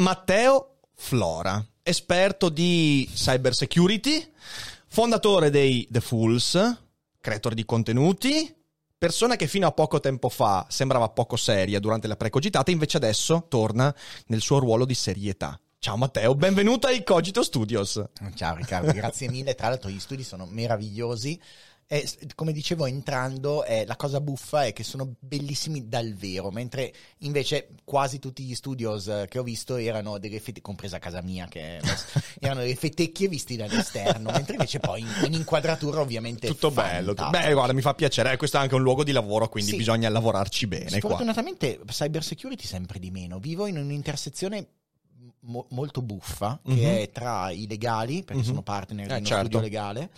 Matteo Flora, esperto di cyber security, fondatore dei The Fools, creator di contenuti, persona che fino a poco tempo fa sembrava poco seria durante la precogitata, invece adesso torna nel suo ruolo di serietà. Ciao Matteo, benvenuto ai Cogito Studios. Ciao Riccardo, grazie mille. Tra l'altro gli studi sono meravigliosi. E, come dicevo entrando, eh, la cosa buffa è che sono bellissimi dal vero, mentre invece quasi tutti gli studios eh, che ho visto erano delle fette, compresa casa mia, che erano delle fettecchie visti dall'esterno, mentre invece poi in, in inquadratura ovviamente tutto bello. Beh, guarda, mi fa piacere, eh, questo è anche un luogo di lavoro, quindi sì. bisogna lavorarci bene. Sfortunatamente qua. cyber security sempre di meno. Vivo in un'intersezione mo- molto buffa, che mm-hmm. è tra i legali, perché mm-hmm. sono partner eh, di uno certo. studio legale,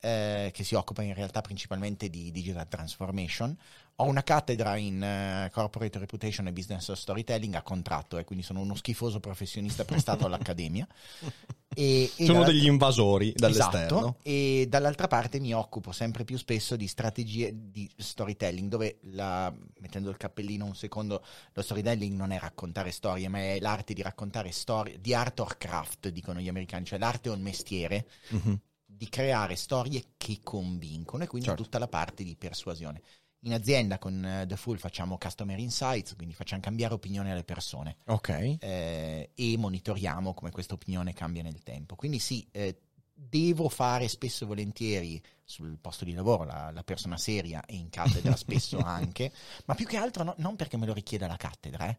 eh, che si occupa in realtà principalmente di digital transformation. Ho una cattedra in uh, corporate reputation e business storytelling a contratto, e eh, quindi sono uno schifoso professionista prestato all'accademia. E, e sono degli invasori dall'esterno. Esatto, e dall'altra parte mi occupo sempre più spesso di strategie di storytelling, dove la, mettendo il cappellino un secondo, lo storytelling non è raccontare storie, ma è l'arte di raccontare storie, di art or craft, dicono gli americani, cioè l'arte o il mestiere. Mm-hmm di creare storie che convincono e quindi certo. tutta la parte di persuasione. In azienda con uh, The Full facciamo customer insights, quindi facciamo cambiare opinione alle persone. Ok. Eh, e monitoriamo come questa opinione cambia nel tempo. Quindi sì, eh, devo fare spesso e volentieri sul posto di lavoro la, la persona seria e in cattedra spesso anche, ma più che altro no, non perché me lo richieda la cattedra, eh,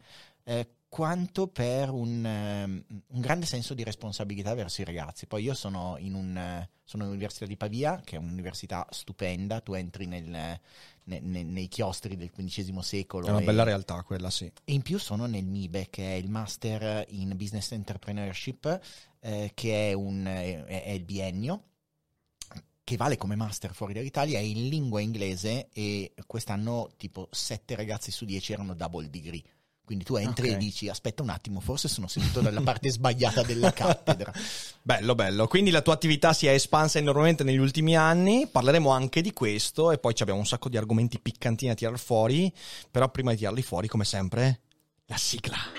eh, quanto per un, um, un, grande senso di responsabilità verso i ragazzi. Poi io sono in un, sono all'Università di Pavia, che è un'università stupenda, tu entri nel, ne, ne, nei chiostri del XV secolo. È una e, bella realtà quella, sì. E in più sono nel MIBE, che è il Master in Business Entrepreneurship, eh, che è, un, è, è il biennio, che vale come master fuori dall'Italia, è in lingua inglese e quest'anno tipo 7 ragazzi su 10 erano double degree quindi tu entri okay. e dici aspetta un attimo, forse sono seduto dalla parte sbagliata della cattedra. bello, bello. Quindi la tua attività si è espansa enormemente negli ultimi anni, parleremo anche di questo e poi abbiamo un sacco di argomenti piccantini a tirar fuori, però prima di tirarli fuori, come sempre, la sigla.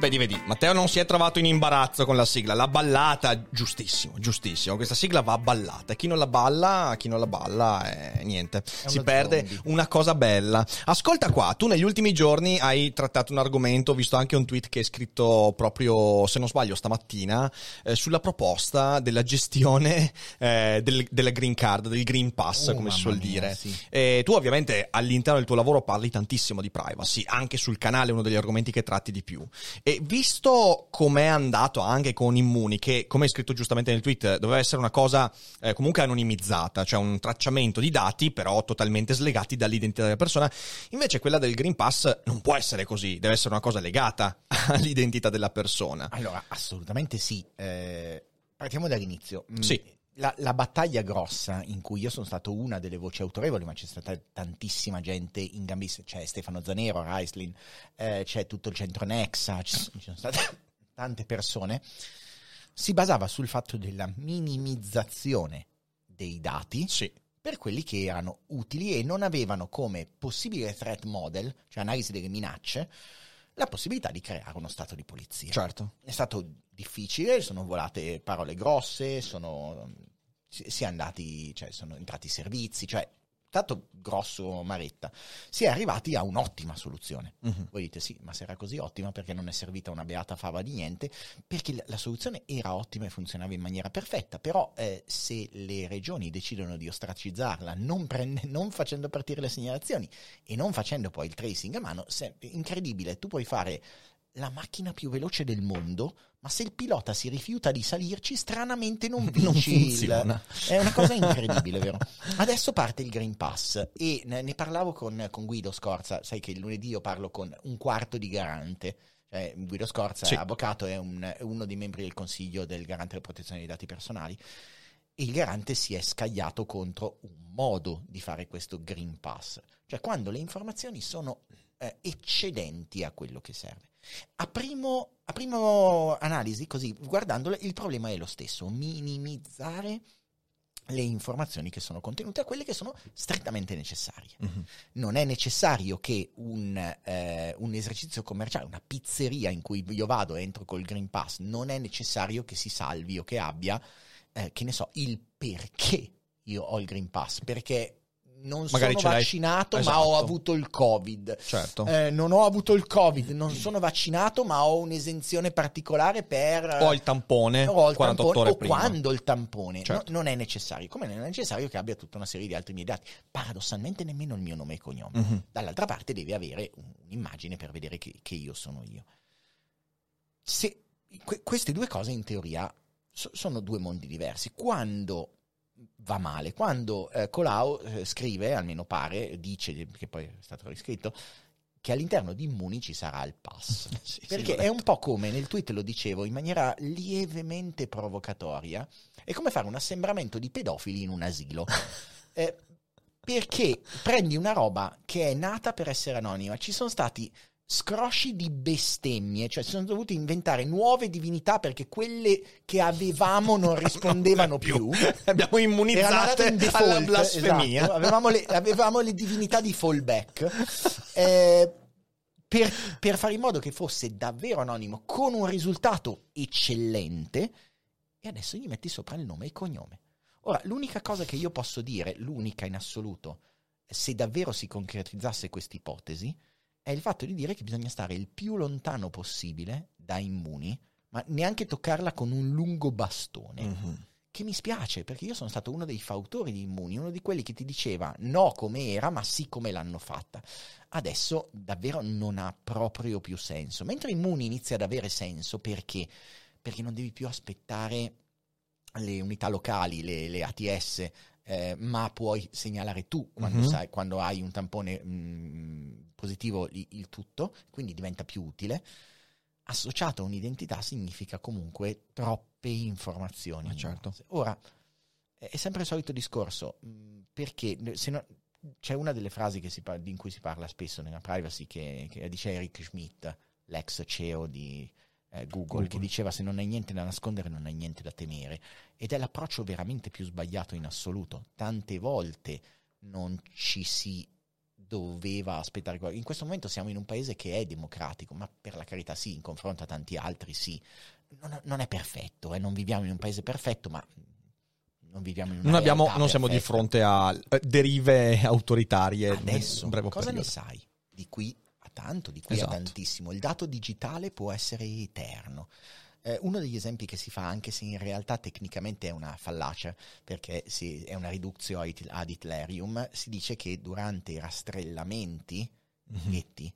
Vedi, vedi, Matteo non si è trovato in imbarazzo con la sigla, l'ha ballata, giustissimo, giustissimo, questa sigla va ballata, chi non la balla, chi non la balla, eh, niente, si perde zombie. una cosa bella. Ascolta qua, tu negli ultimi giorni hai trattato un argomento, ho visto anche un tweet che hai scritto proprio, se non sbaglio, stamattina, eh, sulla proposta della gestione eh, del, della green card, del green pass, oh, come si suol mia, dire. Sì. tu ovviamente all'interno del tuo lavoro parli tantissimo di privacy, anche sul canale è uno degli argomenti che tratti di più. E visto com'è andato anche con Immuni, che come hai scritto giustamente nel tweet, doveva essere una cosa eh, comunque anonimizzata, cioè un tracciamento di dati però totalmente slegati dall'identità della persona, invece quella del Green Pass non può essere così, deve essere una cosa legata all'identità della persona. Allora, assolutamente sì. Eh, partiamo dall'inizio. Mm, sì. La, la, battaglia grossa in cui io sono stato una delle voci autorevoli, ma c'è stata tantissima gente in gambissima, c'è Stefano Zanero, Reislin, eh, c'è tutto il centro Nexa, ci sono, ci sono state tante persone, si basava sul fatto della minimizzazione dei dati sì. per quelli che erano utili e non avevano come possibile threat model, cioè analisi delle minacce, la possibilità di creare uno stato di polizia. Certo. È stato difficile, sono volate parole grosse, sono, si è andati, cioè sono entrati i servizi, cioè tanto grosso Maretta, si è arrivati a un'ottima soluzione. Uh-huh. Voi dite sì, ma se era così ottima perché non è servita una beata fava di niente? Perché la, la soluzione era ottima e funzionava in maniera perfetta, però eh, se le regioni decidono di ostracizzarla non, prende, non, facendo partire le segnalazioni e non facendo poi il tracing a mano, se, incredibile, tu puoi fare la macchina più veloce del mondo, ma se il pilota si rifiuta di salirci, stranamente non vince. non funziona. Il... È una cosa incredibile, vero? Adesso parte il Green Pass e ne parlavo con, con, Guido Scorza, sai che il lunedì io parlo con un quarto di garante. Cioè, Guido Scorza, sì. avvocato, è, un, è uno dei membri del consiglio del garante della protezione dei dati personali e il garante si è scagliato contro un modo di fare questo Green Pass, cioè quando le informazioni sono eh, eccedenti a quello che serve. A primo, a primo analisi, così guardandole, il problema è lo stesso, minimizzare le informazioni che sono contenute a quelle che sono strettamente necessarie. Uh-huh. Non è necessario che un, eh, un, esercizio commerciale, una pizzeria in cui io vado e entro col Green Pass, non è necessario che si salvi o che abbia, eh, che ne so, il perché io ho il Green Pass, perché non Magari sono vaccinato esatto. ma ho avuto il covid certo. eh, non ho avuto il covid non sono vaccinato ma ho un'esenzione particolare per ho il tampone ho il 48 tampone, ore o prima. quando il tampone certo. no, non è necessario come non è necessario che abbia tutta una serie di altri miei dati paradossalmente nemmeno il mio nome e cognome mm-hmm. dall'altra parte deve avere un'immagine per vedere che, che io sono io se que- queste due cose in teoria so- sono due mondi diversi quando va male. Quando eh, Colau eh, scrive, almeno pare, dice, che poi è stato riscritto, che all'interno di Immuni ci sarà il pass. sì, Perché sì, è un po' come nel tweet lo dicevo in maniera lievemente provocatoria, è come fare un assembramento di pedofili in un asilo. eh, perché prendi una roba che è nata per essere anonima. Ci sono stati scrosci di bestemmie, cioè si sono dovuti inventare nuove divinità perché quelle che avevamo non rispondevano non più. più. Abbiamo immunizzato in alla blasfemia. Esatto. Avevamo, le, avevamo, le, divinità di fallback. Eh, per, per fare in modo che fosse davvero anonimo con un risultato eccellente e adesso gli metti sopra il nome e il cognome. Ora, l'unica cosa che io posso dire, l'unica in assoluto, se davvero si concretizzasse questa ipotesi, è il fatto di dire che bisogna stare il più lontano possibile da immuni, ma neanche toccarla con un lungo bastone. Mm-hmm. Che mi spiace, perché io sono stato uno dei fautori di immuni, uno di quelli che ti diceva no come era, ma sì come l'hanno fatta. Adesso davvero non ha proprio più senso. Mentre immuni inizia ad avere senso perché? Perché non devi più aspettare le unità locali, le, le ATS, eh, ma puoi segnalare tu quando, mm-hmm. sai, quando hai un tampone mh, mm, positivo il, tutto, quindi diventa più utile. Associato a un'identità significa comunque troppe informazioni. Ah, certo. Ora, è sempre il solito discorso, mm, perché no, c'è una delle frasi parla, in cui si parla spesso nella privacy che, che dice Eric Schmidt, l'ex CEO di, eh, Google, Google, che diceva se non hai niente da nascondere non hai niente da temere ed è l'approccio veramente più sbagliato in assoluto. Tante volte non ci si doveva aspettare In questo momento siamo in un paese che è democratico, ma per la carità sì, in confronto a tanti altri sì. Non, non è perfetto, eh? non viviamo in un paese perfetto, ma non viviamo in una non, abbiamo, non siamo di fronte a eh, derive autoritarie. Adesso, cosa periodo. ne sai di qui tanto, di cui esatto. tantissimo. Il dato digitale può essere eterno. Eh, uno degli esempi che si fa, anche se in realtà tecnicamente è una fallacia, perché si, è una riduzione ad Hitlerium, si dice che durante i rastrellamenti, mm-hmm. ghetti,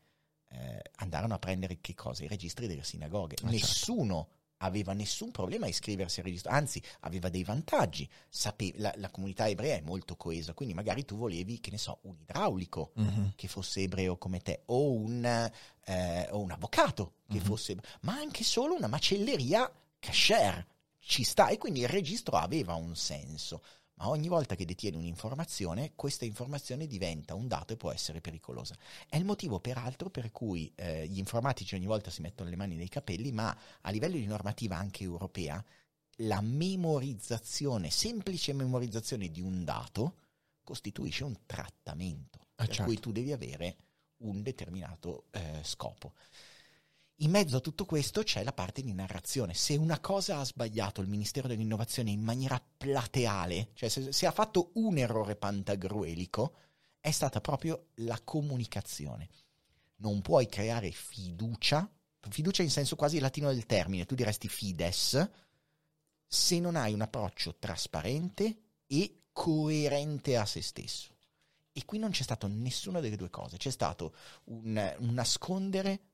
eh, andarono a prendere che cosa? I registri delle sinagoghe. Ah, certo. Nessuno certo aveva nessun problema a iscriversi al registro, anzi aveva dei vantaggi. Sape- la, la, comunità ebrea è molto coesa, quindi magari tu volevi, che ne so, un idraulico mm-hmm. che fosse ebreo come te o un, eh, o un avvocato che mm-hmm. fosse, ma anche solo una macelleria cashier ci sta e quindi il registro aveva un senso ma ogni volta che detieni un'informazione, questa informazione diventa un dato e può essere pericolosa. È il motivo, peraltro, per cui eh, gli informatici ogni volta si mettono le mani nei capelli, ma a livello di normativa anche europea, la memorizzazione, semplice memorizzazione di un dato, costituisce un trattamento, ah, per certo. cui tu devi avere un determinato eh, scopo. In mezzo a tutto questo c'è la parte di narrazione. Se una cosa ha sbagliato il Ministero dell'Innovazione in maniera plateale, cioè se, se ha fatto un errore pantagruelico, è stata proprio la comunicazione. Non puoi creare fiducia, fiducia in senso quasi latino del termine, tu diresti fides, se non hai un approccio trasparente e coerente a se stesso. E qui non c'è stato nessuna delle due cose, c'è stato un, un nascondere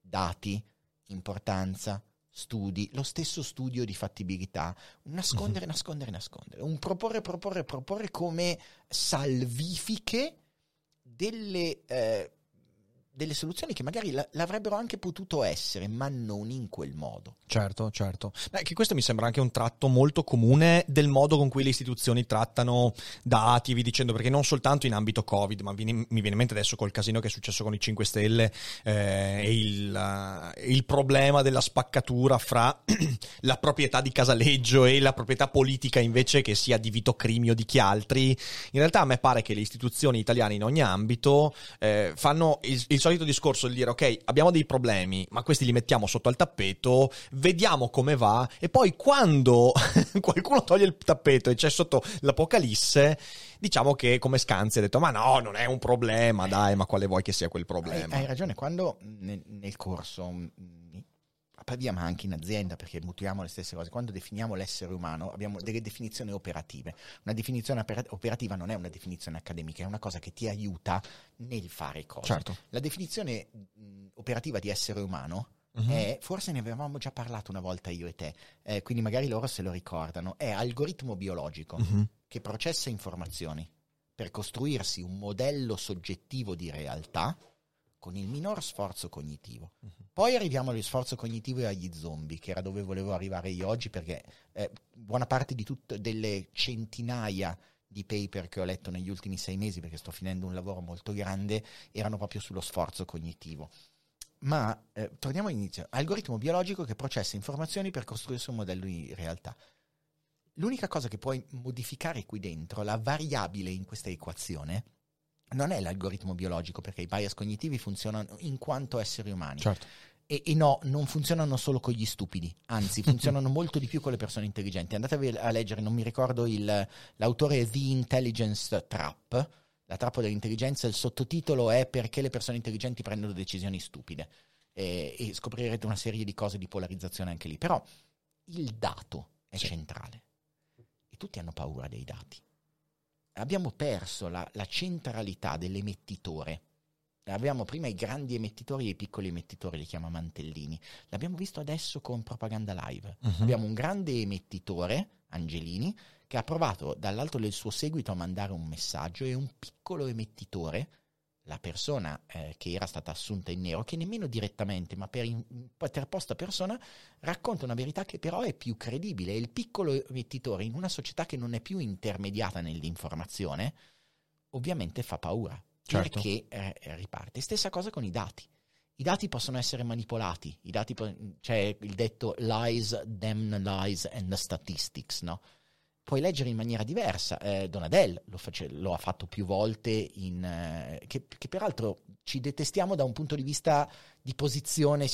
dati, importanza, studi, lo stesso studio di fattibilità, nascondere, uh-huh. nascondere, nascondere, un proporre, proporre, proporre come salvifiche delle eh, delle soluzioni che magari l'avrebbero anche potuto essere, ma non in quel modo. Certo, certo. Beh, che questo mi sembra anche un tratto molto comune del modo con cui le istituzioni trattano dati, vi dicendo, perché non soltanto in ambito Covid, ma mi viene in mente adesso col casino che è successo con i 5 Stelle eh, e il, uh, il, problema della spaccatura fra la proprietà di Casaleggio e la proprietà politica invece che sia di Vito Crimi o di chi altri. In realtà a me pare che le istituzioni italiane in ogni ambito eh, fanno il, il solito discorso di dire ok, abbiamo dei problemi, ma questi li mettiamo sotto al tappeto, vediamo come va e poi quando qualcuno toglie il tappeto e c'è sotto l'apocalisse, diciamo che come Scanzi ha detto ma no, non è un problema, dai, ma quale vuoi che sia quel problema? Hai, hai ragione, quando nel, nel corso via, ma anche in azienda, perché muturiamo le stesse cose. Quando definiamo l'essere umano abbiamo delle definizioni operative. Una definizione operativa non è una definizione accademica, è una cosa che ti aiuta nel fare cose. Certo. La definizione operativa di essere umano Uh-huh. È, forse ne avevamo già parlato una volta io e te, eh, quindi magari loro se lo ricordano, è algoritmo biologico uh-huh. che processa informazioni per costruirsi un modello soggettivo di realtà con il minor sforzo cognitivo. Uh-huh. Poi arriviamo allo sforzo cognitivo e agli zombie, che era dove volevo arrivare io oggi, perché eh, buona parte di tutte delle centinaia di paper che ho letto negli ultimi sei mesi, perché sto finendo un lavoro molto grande, erano proprio sullo sforzo cognitivo. Ma eh, torniamo all'inizio. Algoritmo biologico che processa informazioni per costruirsi un modello di realtà. L'unica cosa che puoi modificare qui dentro, la variabile in questa equazione, non è l'algoritmo biologico, perché i bias cognitivi funzionano in quanto esseri umani. Certo. E, e, no, non funzionano solo con gli stupidi, anzi funzionano molto di più con le persone intelligenti. Andatevi a leggere, non mi ricordo il, l'autore The Intelligence Trap, la trappola dell'intelligenza, il sottotitolo è Perché le persone intelligenti prendono decisioni stupide. E, e scoprirete una serie di cose di polarizzazione anche lì. Però il dato è sì. centrale e tutti hanno paura dei dati abbiamo perso la, la centralità dell'emettitore. Abbiamo prima i grandi emettitori e i piccoli emettitori, li chiama Mantellini. L'abbiamo visto adesso con Propaganda Live. Uh-huh. Abbiamo un grande emettitore, Angelini, che ha provato dall'alto del suo seguito a mandare un messaggio e un piccolo emettitore la persona eh, che era stata assunta in nero, che nemmeno direttamente, ma per interposta persona, racconta una verità che però è più credibile. il piccolo emettitore in una società che non è più intermediata nell'informazione, ovviamente fa paura. Certo. Perché eh, riparte. Stessa cosa con i dati. I dati possono essere manipolati, I dati po- c'è il detto lies, damn lies and statistics, no? puoi leggere in maniera diversa. Eh, Donadel lo, face, lo, ha fatto più volte, in, eh, che, che, peraltro ci detestiamo da un punto di vista di posizione,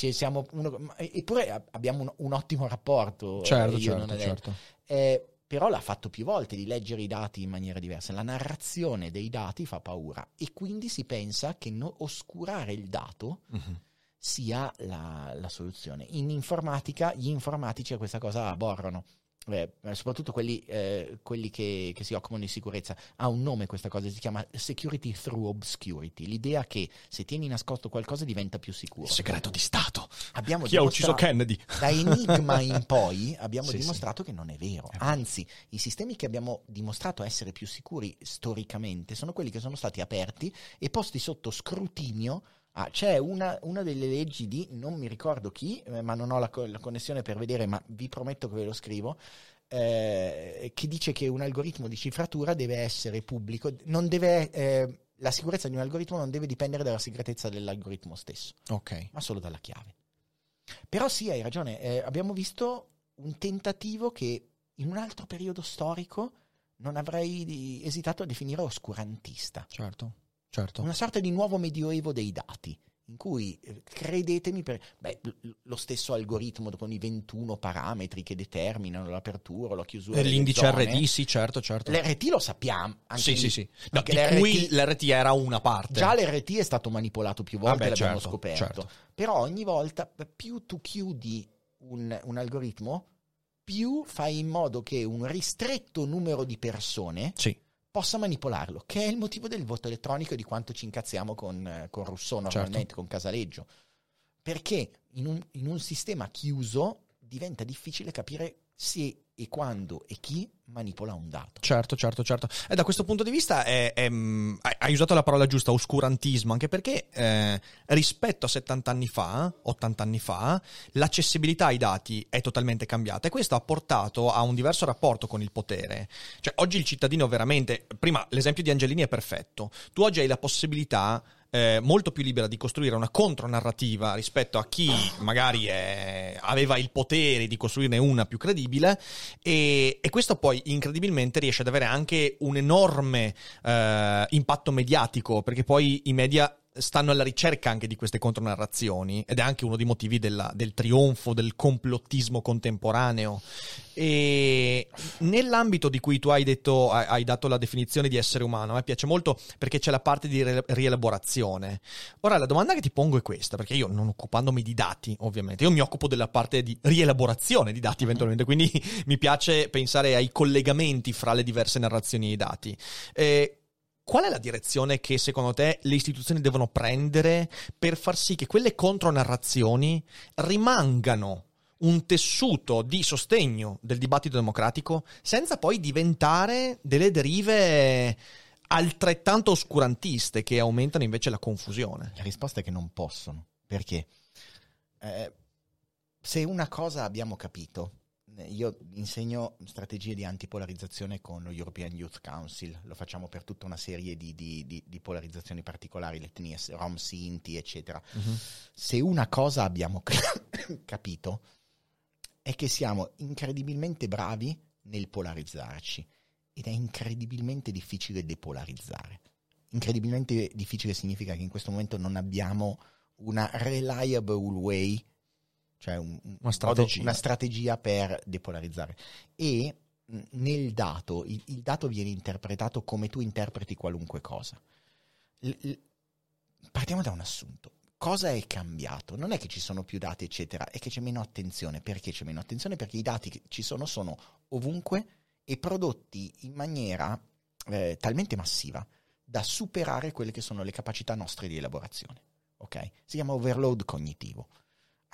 uno, eppure abbiamo un, un, ottimo rapporto. Eh, certo, certo, certo. Eh, però l'ha fatto più volte di leggere i dati in maniera diversa. La narrazione dei dati fa paura e quindi si pensa che no, oscurare il dato uh-huh. sia la, la, soluzione. In informatica gli informatici a questa cosa aborrono eh, soprattutto quelli, eh, quelli che, che, si occupano di sicurezza, ha un nome questa cosa, si chiama security through obscurity, l'idea che se tieni nascosto qualcosa diventa più sicuro. Il segreto di Stato. Abbiamo Chi ha ucciso Kennedy? Da Enigma in poi abbiamo sì, dimostrato sì. che non è vero. Anzi, i sistemi che abbiamo dimostrato essere più sicuri storicamente sono quelli che sono stati aperti e posti sotto scrutinio Ah, c'è una, una, delle leggi di, non mi ricordo chi, eh, ma non ho la, la, connessione per vedere, ma vi prometto che ve lo scrivo, eh, che dice che un algoritmo di cifratura deve essere pubblico, deve, eh, la sicurezza di un algoritmo non deve dipendere dalla segretezza dell'algoritmo stesso, okay. ma solo dalla chiave. Però sì, hai ragione, eh, abbiamo visto un tentativo che in un altro periodo storico non avrei esitato a definire oscurantista. Certo certo. una sorta di nuovo medioevo dei dati, in cui, eh, credetemi, per, beh, lo stesso algoritmo con i 21 parametri che determinano l'apertura o la chiusura. L'indice zone, RD, sì, certo, certo. L'RT lo sappiamo. Anche sì, lì, sì, sì. No, di l'RT, cui l'RT era una parte. Già l'RT è stato manipolato più volte, Vabbè, l'abbiamo certo, scoperto. certo. Però ogni volta, più tu chiudi un, un algoritmo, più fai in modo che un ristretto numero di persone Sì. Possa manipolarlo, che è il motivo del voto elettronico e di quanto ci incazziamo con, eh, con Rousseau normalmente, Certo. con Casaleggio. Perché in un, in un sistema chiuso diventa difficile capire se e quando e chi manipola un dato. Certo, certo, certo. E da questo punto di vista è- è, mm, hai usato la parola giusta, oscurantismo, anche perché eh, rispetto a 70 anni fa, 80 anni fa, l'accessibilità ai dati è totalmente cambiata e questo ha portato a un diverso rapporto con il potere. Cioè, oggi il cittadino veramente, prima l'esempio di Angelini è perfetto, tu oggi hai la possibilità eh, molto più libera di costruire una contronarrativa rispetto a chi magari eh, aveva il potere di costruirne una più credibile. E, e questo poi incredibilmente riesce ad avere anche un enorme eh, impatto mediatico perché poi i media stanno alla ricerca anche di queste contronarrazioni ed è anche uno dei motivi della- del trionfo del complottismo contemporaneo. E nell'ambito di cui tu hai detto hai dato la definizione di essere umano a me piace molto perché c'è la parte di rielaborazione. Ora la domanda che ti pongo è questa perché io non occupandomi di dati ovviamente io mi occupo della parte di rielaborazione di dati eventualmente quindi mi piace pensare ai collegamenti fra le diverse narrazioni e i dati. Eh, Qual è la direzione che secondo te le istituzioni devono prendere per far sì che quelle contronarrazioni rimangano un tessuto di sostegno del dibattito democratico senza poi diventare delle derive altrettanto oscurantiste che aumentano invece la confusione? La risposta è che non possono. Perché? Eh, se una cosa abbiamo capito, io insegno strategie di antipolarizzazione con lo European Youth Council, lo facciamo per tutta una serie di, di- di- di polarizzazioni particolari, le etnie rom, sinti, eccetera. Se una cosa abbiamo capito è che siamo incredibilmente bravi nel polarizzarci ed è incredibilmente difficile depolarizzare. Incredibilmente difficile significa che in questo momento non abbiamo una reliable way, cioè un- un Una strategia. una strategia per depolarizzare. E nel dato, il, il dato viene interpretato come tu interpreti qualunque cosa. L- l- partiamo da un assunto. Cosa è cambiato? Non è che ci sono più dati, eccetera, è che c'è meno attenzione. Perché c'è meno attenzione? Perché i dati che ci sono sono ovunque e prodotti in maniera eh, talmente massiva da superare quelle che sono le capacità nostre di elaborazione. Ok? Si chiama overload cognitivo.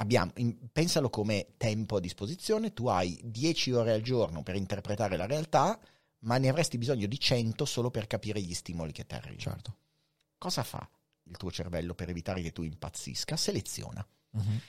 Abbiamo, in- pensalo come tempo a disposizione, tu hai 10 ore al giorno per interpretare la realtà, ma ne avresti bisogno di 100 solo per capire gli stimoli che ti arrivano. Certo. Cosa fa il tuo cervello per evitare che tu impazzisca? Seleziona.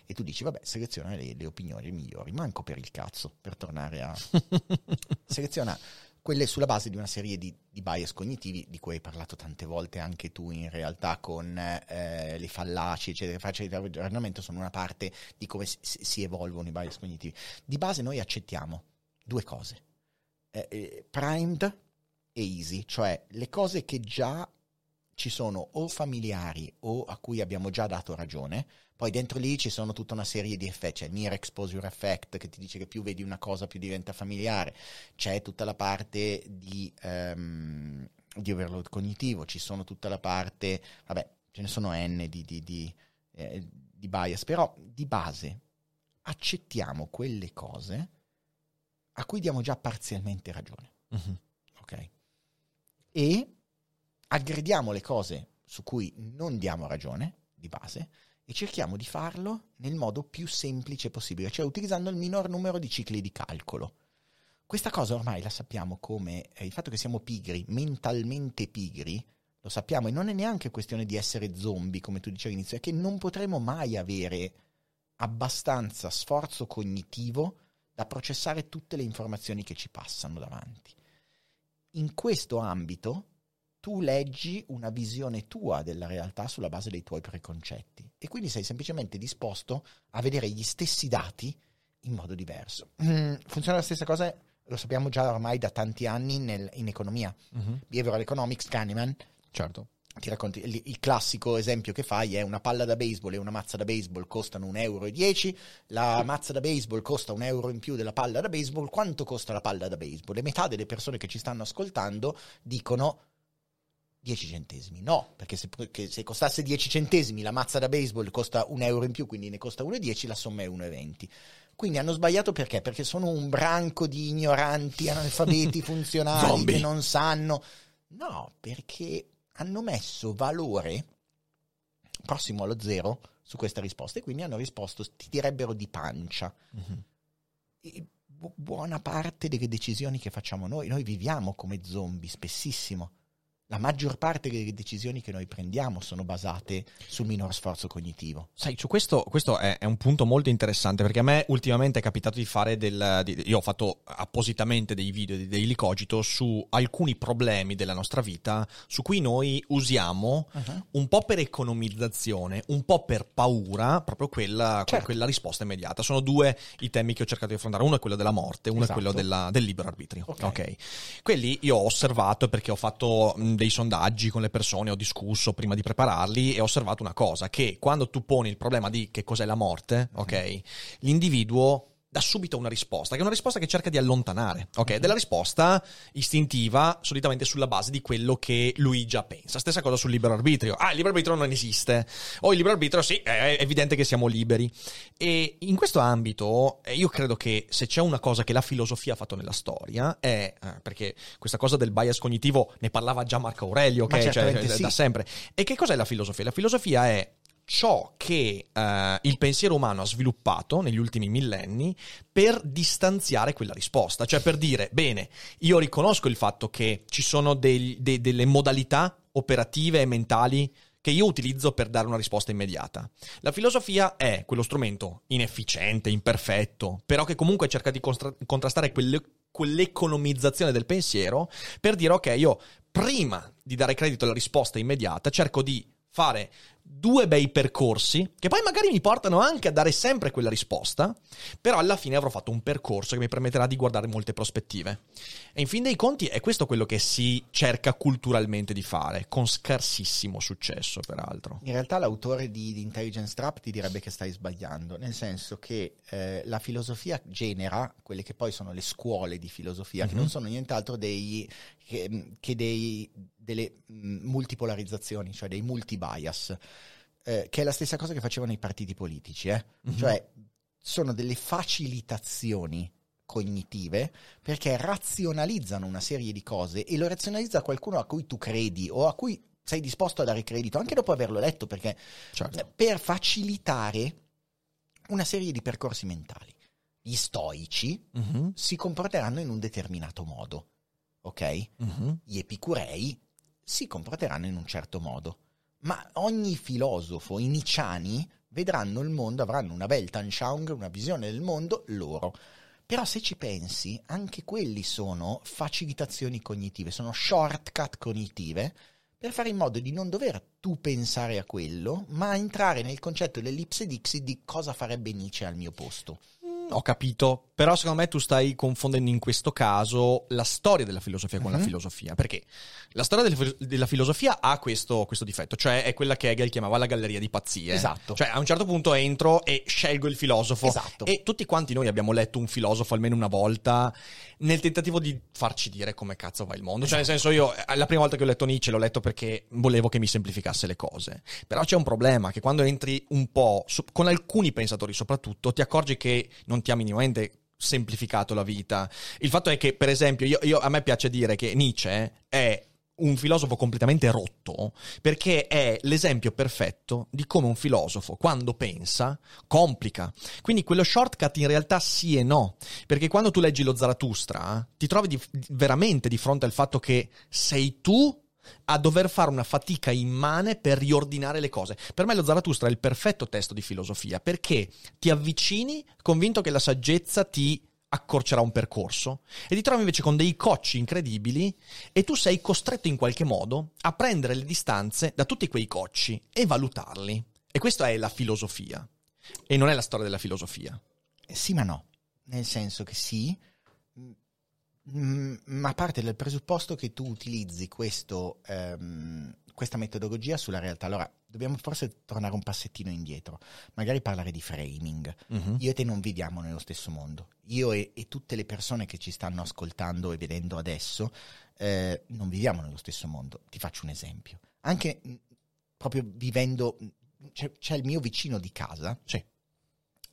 E tu dici, vabbè, seleziona le, le opinioni migliori, manco per il cazzo, per tornare a... seleziona quelle sulla base di una serie di, di bias cognitivi di cui hai parlato tante volte anche tu in realtà con eh, le fallaci, eccetera. Le facce di ragionamento sono una parte di come si, si evolvono i bias cognitivi. Di base noi accettiamo due cose, eh, eh, primed e easy, cioè le cose che già ci sono o familiari o a cui abbiamo già dato ragione, poi dentro lì ci sono tutta una serie di effetti, c'è il near exposure effect che ti dice che più vedi una cosa più diventa familiare, c'è tutta la parte di, ehm, di overload cognitivo, ci sono tutta la parte, vabbè, ce ne sono n di, di- di, eh, di bias, però di base accettiamo quelle cose a cui diamo già parzialmente ragione Mhm. ok? E aggrediamo le cose su cui non diamo ragione di base e cerchiamo di farlo nel modo più semplice possibile, cioè utilizzando il minor numero di cicli di calcolo. Questa cosa ormai la sappiamo come eh, il fatto che siamo pigri, mentalmente pigri, lo sappiamo e non è neanche questione di essere zombie, come tu dicevi all'inizio, è che non potremo mai avere abbastanza sforzo cognitivo da processare tutte le informazioni che ci passano davanti. In questo ambito tu leggi una visione tua della realtà sulla base dei tuoi preconcetti e quindi sei semplicemente disposto a vedere gli stessi dati in modo diverso. Mm, funziona la stessa cosa, lo sappiamo già ormai da tanti anni nel- in economia. Mhm. Behavioral Economics, Kahneman, Certo. ti racconti, il, il, classico esempio che fai è una palla da baseball e una mazza da baseball costano 1,10 euro, la mazza da baseball costa un euro in più della palla da baseball, quanto costa la palla da baseball? E metà delle persone che ci stanno ascoltando dicono 10 centesimi. No, perché se, se, costasse 10 centesimi la mazza da baseball costa un euro in più, quindi ne costa 1,10, la somma è 1,20. Quindi hanno sbagliato perché? Perché sono un branco di ignoranti, analfabeti funzionali che non sanno. No, perché hanno messo valore prossimo allo zero su questa risposta e quindi hanno risposto, ti direbbero di pancia. Mm-hmm. buona parte delle decisioni che facciamo noi, noi viviamo come zombie spessissimo la maggior parte delle decisioni che noi prendiamo sono basate sul minor sforzo cognitivo. Sai, su questo, questo è, è, un punto molto interessante perché a me ultimamente è capitato di fare del... Di, io ho fatto appositamente dei video di Daily Cogito su alcuni problemi della nostra vita su cui noi usiamo uh-huh. un po' per economizzazione, un po' per paura, proprio quella, certo. quella, risposta immediata. Sono due i temi che ho cercato di affrontare. Uno è quello della morte, uno esatto. è quello della, del libero arbitrio. Okay. ok. Quelli io ho osservato perché ho fatto dei sondaggi con le persone, ho discusso prima di prepararli e ho osservato una cosa, che quando tu poni il problema di che cos'è la morte, ok, l'individuo dà subito una risposta, che è una risposta che cerca di allontanare, ok? Mm-hmm. Della risposta istintiva, solitamente sulla base di quello che lui già pensa. Stessa cosa sul libero arbitrio. Ah, il libero arbitrio non esiste. O il libero arbitrio, sì, è evidente che siamo liberi. E in questo ambito, eh, io credo che se c'è una cosa che la filosofia ha fatto nella storia, è, eh, perché questa cosa del bias cognitivo ne parlava già Marco Aurelio, ok? Cioè, sì. da sempre. E che cos'è la filosofia? La filosofia è ciò che eh, il pensiero umano ha sviluppato negli ultimi millenni per distanziare quella risposta, cioè per dire, bene, io riconosco il fatto che ci sono dei, de, delle modalità operative e mentali che io utilizzo per dare una risposta immediata. La filosofia è quello strumento inefficiente, imperfetto, però che comunque cerca di constra- contrastare quelle, quell'economizzazione del pensiero per dire ok, io prima di dare credito alla risposta immediata cerco di fare due bei percorsi che poi magari mi portano anche a dare sempre quella risposta, però alla fine avrò fatto un percorso che mi permetterà di guardare molte prospettive. E in fin dei conti è questo quello che si cerca culturalmente di fare, con scarsissimo successo peraltro. In realtà l'autore di, di Intelligence Trap ti direbbe che stai sbagliando, nel senso che eh, la filosofia genera quelle che poi sono le scuole di filosofia, mm-hmm. che non mhm. sono nient'altro dei, che, che dei, delle mm, multipolarizzazioni, cioè dei multi-bias, eh, che è la stessa cosa che facevano i partiti politici, eh? mm-hmm. cioè sono delle facilitazioni cognitive perché razionalizzano una serie di cose e lo razionalizza qualcuno a cui tu credi o a cui sei disposto a dare credito anche dopo averlo letto perché certo. per facilitare una serie di percorsi mentali. Gli stoici mm-hmm. si comporteranno in un determinato modo, ok? Mm-hmm. Gli epicurei si comporteranno in un certo modo. Ma ogni filosofo, i nicciani, vedranno il mondo, avranno una Weltanschauung, una visione del mondo loro. Però se ci pensi, anche quelli sono facilitazioni cognitive, sono shortcut cognitive per fare in modo di non dover tu pensare a quello, ma entrare nel concetto dell'ipse dixit di cosa farebbe Nietzsche al mio posto. Ho capito, però secondo me tu stai confondendo in questo caso la storia della filosofia con uh-huh. la mhm. filosofia, perché la storia del, della filosofia ha questo, questo, difetto, cioè è quella che Hegel chiamava la galleria di pazzie. Esatto. Cioè a un certo punto entro e scelgo il filosofo. Esatto. E tutti quanti noi abbiamo letto un filosofo almeno una volta nel tentativo di farci dire come cazzo va il mondo. Cioè nel senso io eh, la prima volta che ho letto Nietzsche l'ho letto perché volevo che mi semplificasse le cose. Però c'è un problema che quando entri un po', con alcuni pensatori soprattutto, ti accorgi che non ti ha minimamente semplificato la vita. Il fatto è che, per esempio, io, io, a me piace dire che Nietzsche è un filosofo completamente rotto perché è l'esempio perfetto di come un filosofo quando pensa complica. Quindi quello shortcut in realtà sì e no, perché quando tu leggi lo Zarathustra ti trovi di, veramente di fronte al fatto che sei tu a dover fare una fatica immane per riordinare le cose. Per me lo Zarathustra è il perfetto testo di filosofia perché ti avvicini convinto che la saggezza ti accorcerà un percorso e ti trovi invece con dei cocci incredibili e tu sei costretto in qualche modo a prendere le distanze da tutti quei cocci e valutarli. E questa è la filosofia e non è la storia della filosofia. Sì, ma no. Nel senso che sì, ma parte dal presupposto che tu utilizzi questo, um, questa metodologia sulla realtà. Allora, dobbiamo forse tornare un passettino indietro, magari parlare di framing. Uh-huh. Io e te non viviamo nello stesso mondo. Io e, e, tutte le persone che ci stanno ascoltando e vedendo adesso eh, non viviamo nello stesso mondo. Ti faccio un esempio. Anche proprio vivendo, c'è, c'è, il mio vicino di casa. Sì.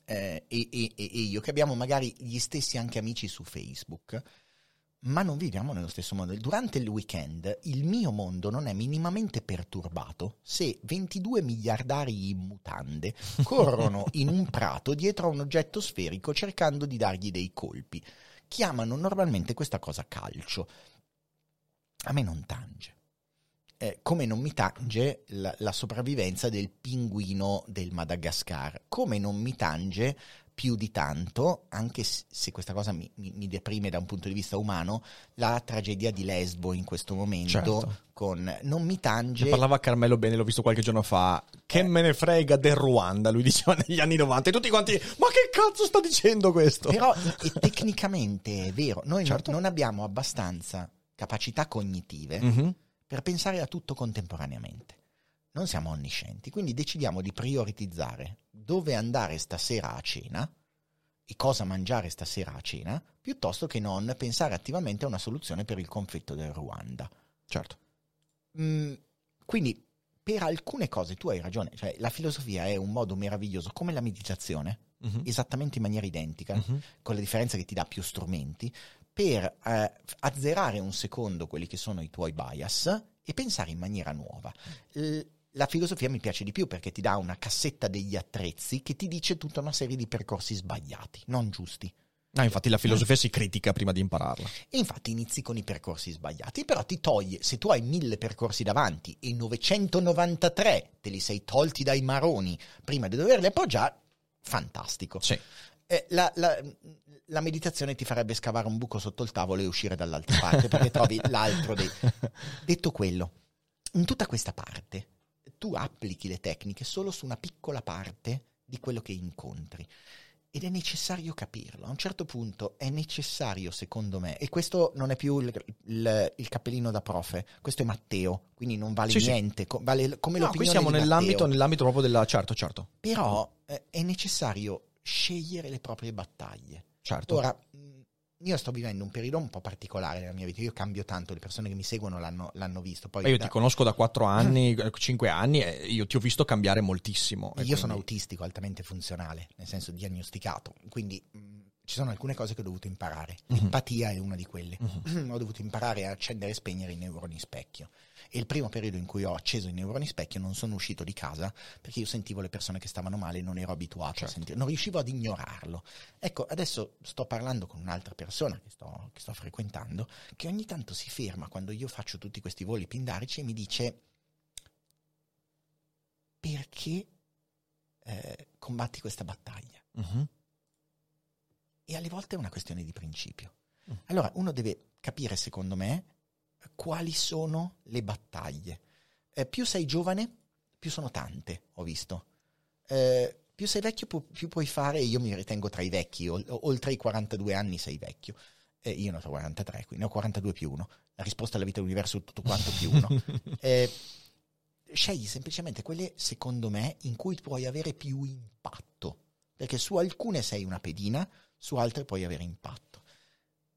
Eh, e, e, e io che abbiamo magari gli stessi anche amici su Facebook ma non viviamo nello stesso mondo. Durante il weekend il mio mondo non è minimamente perturbato se 22 miliardari in mutande corrono in un prato dietro a un oggetto sferico cercando di dargli dei colpi. Chiamano normalmente questa cosa calcio. A me non tange. Eh, come non mi tange la, la sopravvivenza del pinguino del Madagascar, come non mi tange più di tanto, anche se questa cosa mi, mi, mi, deprime da un punto di vista umano, la tragedia di Lesbo in questo momento certo. con non mi tange. Ne parlava Carmelo Bene, l'ho visto qualche giorno fa. Che eh. me ne frega del Ruanda, lui diceva negli anni 90 e tutti quanti "Ma che cazzo sta dicendo questo?". Però tecnicamente è vero, noi certo. non, non abbiamo abbastanza capacità cognitive mm-hmm. Per pensare a tutto contemporaneamente non siamo onniscienti, quindi decidiamo di prioritizzare dove andare stasera a cena e cosa mangiare stasera a cena, piuttosto che non pensare attivamente a una soluzione per il conflitto del Ruanda. Certo. Mm, quindi per alcune cose tu hai ragione, cioè la filosofia è un modo meraviglioso come la meditazione, uh-huh. esattamente in maniera identica, uh-huh. con la differenza che ti dà più strumenti, per eh, azzerare un secondo quelli che sono i tuoi bias e pensare in maniera nuova. L- la filosofia mi piace di più perché ti dà una cassetta degli attrezzi che ti dice tutta una serie di percorsi sbagliati, non giusti. Ah, infatti la filosofia si critica prima di impararla. E infatti inizi con i percorsi sbagliati, però ti toglie, se tu hai mille percorsi davanti e 993 te li sei tolti dai maroni prima di doverli appoggiare, fantastico. Sì. Eh, la, la, la, meditazione ti farebbe scavare un buco sotto il tavolo e uscire dall'altra parte perché trovi l'altro dei... Detto quello, in tutta questa parte tu applichi le tecniche solo su una piccola parte di quello che incontri. Ed è necessario capirlo. A un certo punto è necessario, secondo me, e questo non è più il, il, il cappellino da profe, questo è Matteo, quindi non vale sì, niente, sì. vale come no, l'opinione qui siamo nell'ambito, nell'ambito, proprio della... Certo, certo. Però eh, è necessario scegliere le proprie battaglie. Certo. Ora, io sto vivendo un periodo un po' particolare nella mia vita, io cambio tanto, le persone che mi seguono l'hanno, l'hanno visto. Poi io da... ti conosco da 4 anni, 5 anni e io ti ho visto cambiare moltissimo. Io quindi... sono autistico, altamente funzionale, nel senso diagnosticato, quindi mh, ci sono alcune cose che ho dovuto imparare. Mhm. L'empatia uh-huh. è una di quelle. Uh-huh. ho dovuto imparare a accendere e spegnere i neuroni specchio. E il primo periodo in cui ho acceso i neuroni specchio non sono uscito di casa perché io sentivo le persone che stavano male e non ero abituato certo. a sentire, non riuscivo ad ignorarlo. Ecco, adesso sto parlando con un'altra persona che sto, che sto frequentando che ogni tanto si ferma quando io faccio tutti questi voli pindarici e mi dice perché eh, combatti questa battaglia? Uh-huh. E alle volte è una questione di principio. Uh-huh. Allora uno deve capire, secondo me, quali sono le battaglie. Eh, più sei giovane, più sono tante, ho visto. Eh, più sei vecchio, più, più, puoi fare, io mi ritengo tra i vecchi, o, oltre i 42 anni sei vecchio. Eh, io ne ho 43, quindi ne ho 42 più 1. La risposta alla vita dell'universo è tutto quanto più 1. Eh, scegli semplicemente quelle, secondo me, in cui puoi avere più impatto. Perché su alcune sei una pedina, su altre puoi avere impatto.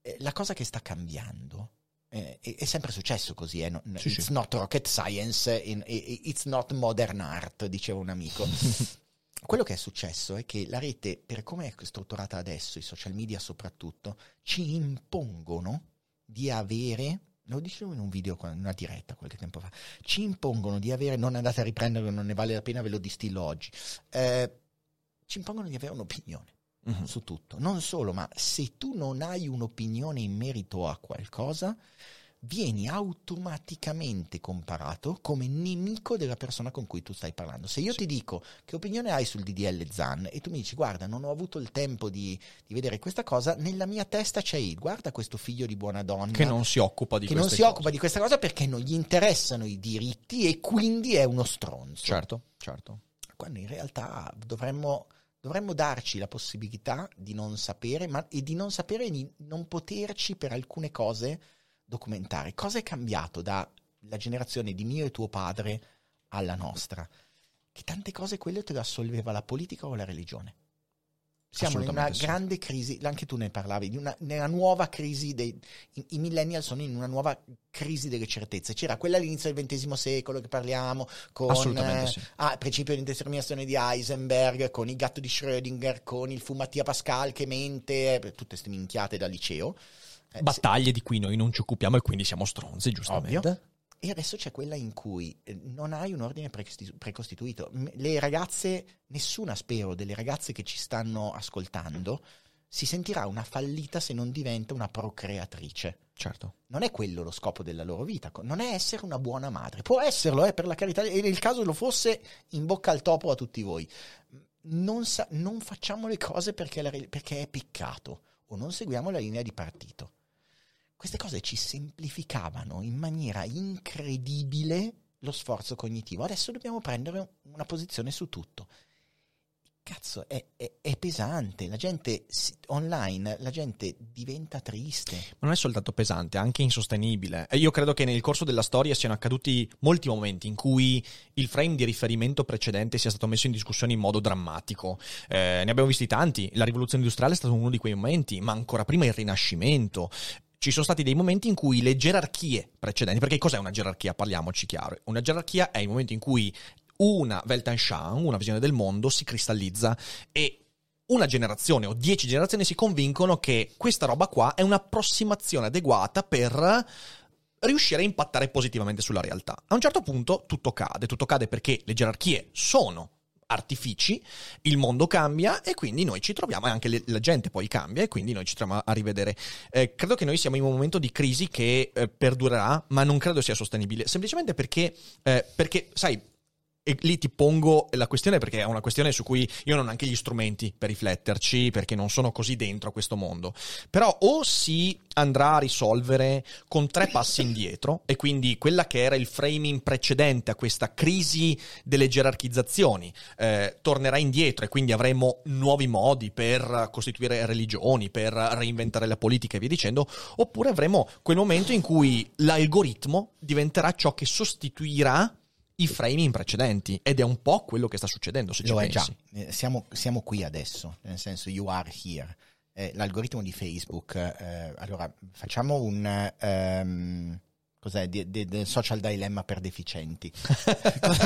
Eh, la cosa che sta cambiando eh, è, sempre successo così, eh? sì, it's sì. not rocket science, in, it's not modern art, diceva un amico. Quello che è successo è che la rete, per come è strutturata adesso, i social media soprattutto, ci impongono di avere lo dicevo in un video, in una diretta qualche tempo fa, ci impongono di avere, non andate a riprenderlo, non ne vale la pena, ve lo distillo oggi, eh, ci impongono di avere un'opinione uh-huh. su tutto. Non solo, ma se tu non hai un'opinione in merito a qualcosa, vieni automaticamente comparato come nemico della persona con cui tu stai parlando. Se io sì. ti dico che opinione hai sul DDL ZAN e tu mi dici guarda non ho avuto il tempo di, di vedere questa cosa, nella mia testa c'è il guarda questo figlio di buona donna che non si occupa di che non si cose. occupa di questa cosa perché non gli interessano i diritti e quindi è uno stronzo. Certo, certo. Quando in realtà dovremmo dovremmo darci la possibilità di non sapere ma, e di non sapere e di non poterci per alcune cose documentare. Cosa è cambiato da la generazione di mio e tuo padre alla nostra, che tante cose quelle te le assolveva la politica o la religione. Siamo in una sì. grande crisi, anche tu ne parlavi, di una, nella nuova crisi, dei, i, i, millennial sono in una nuova crisi delle certezze. C'era quella all'inizio del XX secolo che parliamo con eh, sì. ah, principio di indeterminazione di Heisenberg, con il gatto di Schrödinger, con il fu Mattia Pascal che mente, tutte queste minchiate da liceo. Eh, Battaglie se... di cui noi non ci occupiamo e quindi siamo stronzi, giustamente. Ovvio. E adesso c'è quella in cui eh, non hai un ordine precostituito. Le ragazze, nessuna spero delle ragazze che ci stanno ascoltando, si sentirà una fallita se non diventa una procreatrice. Certo. Non è quello lo scopo della loro vita, non è essere una buona madre. Può esserlo, eh, per la carità, e nel caso lo fosse, in bocca al topo a tutti voi. Non, sa- non facciamo le cose perché, la, perché è peccato o non seguiamo la linea di partito queste cose ci semplificavano in maniera incredibile lo sforzo cognitivo. Adesso dobbiamo prendere una posizione su tutto. Cazzo, è, è, è pesante, la gente online, la gente diventa triste. Ma non è soltanto pesante, è anche insostenibile. E io credo che nel corso della storia siano accaduti molti momenti in cui il frame di riferimento precedente sia stato messo in discussione in modo drammatico. Eh, ne abbiamo visti tanti, la rivoluzione industriale è stato uno di quei momenti, ma ancora prima il Rinascimento ci sono stati dei momenti in cui le gerarchie precedenti, perché cos'è una gerarchia? Parliamoci chiaro. Una gerarchia è il momento in cui una Weltanschauung, una visione del mondo, si cristallizza e una generazione o dieci generazioni si convincono che questa roba qua è un'approssimazione adeguata per riuscire a impattare positivamente sulla realtà. A un certo punto tutto cade, tutto cade perché le gerarchie sono artifici, il mondo cambia e quindi noi ci troviamo, e anche le, la gente poi cambia e quindi noi ci troviamo a, rivedere. Eh, credo che noi siamo in un momento di crisi che eh, perdurerà, ma non credo sia sostenibile, semplicemente perché, eh, perché sai, e lì ti pongo la questione perché è una questione su cui io non ho anche gli strumenti per rifletterci perché non sono così dentro a questo mondo. Però o si andrà a risolvere con tre passi indietro e quindi quella che era il framing precedente a questa crisi delle gerarchizzazioni eh, tornerà indietro e quindi avremo nuovi modi per costituire religioni, per reinventare la politica e via dicendo, oppure avremo quel momento in cui l'algoritmo diventerà ciò che sostituirà i framing precedenti ed è un po' quello che sta succedendo se Lo ci pensi. Già. Eh, siamo, siamo, qui adesso, nel senso you are here. Eh, l'algoritmo di Facebook, eh, allora facciamo un... Um, cos'è, di, di, del social dilemma per deficienti.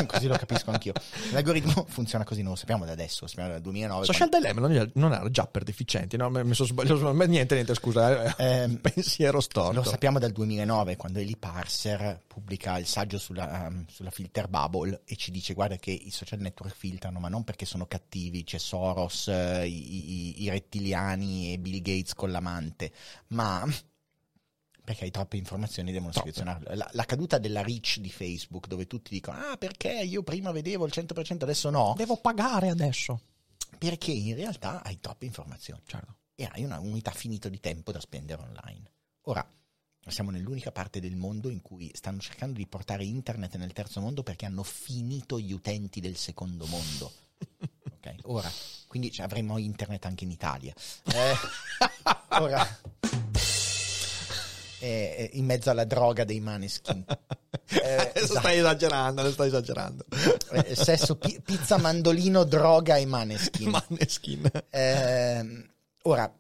così lo capisco anch'io. L'algoritmo funziona così, non lo sappiamo da adesso, lo sappiamo dal 2009. Social quando... dilemma non era già per deficienti, no? Mi sono sbagliato, niente, niente, scusa, eh, eh, pensiero storto. Lo sappiamo dal 2009, quando Eli Parser pubblica il saggio sulla, um, sulla filter bubble e ci dice guarda che i social network filtrano, ma non perché sono cattivi, c'è Soros, eh, i, i, i rettiliani e Bill Gates con l'amante, ma perché hai troppe informazioni devono Troppe. selezionarle. La, la, caduta della reach di Facebook, dove tutti dicono: Ah, perché io prima vedevo il 100%, adesso no. Devo pagare adesso. Perché in realtà hai troppe informazioni. Certo. E hai una unità finita di tempo da spendere online. Ora, siamo nell'unica parte del mondo in cui stanno cercando di portare internet nel terzo mondo perché hanno finito gli utenti del secondo mondo. ok, ora, quindi avremo internet anche in Italia. Eh, ora eh, in mezzo alla droga dei maneskin. Eh, esatto. Stai esagerando, stai esagerando. Eh, sesso, pi- pizza, mandolino, droga e maneskin. Maneskin. Eh, ora,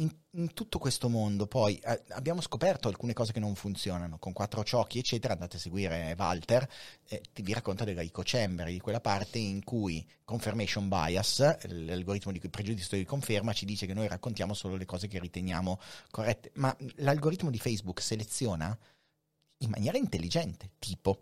in, in, tutto questo mondo poi eh, abbiamo scoperto alcune cose che non funzionano, con quattro ciocchi eccetera, andate a seguire Walter, eh, vi racconta della eco chamber, di quella parte in cui confirmation bias, l'algoritmo di pregiudizio di conferma, ci dice che noi raccontiamo solo le cose che riteniamo corrette, ma l'algoritmo di Facebook seleziona in maniera intelligente, tipo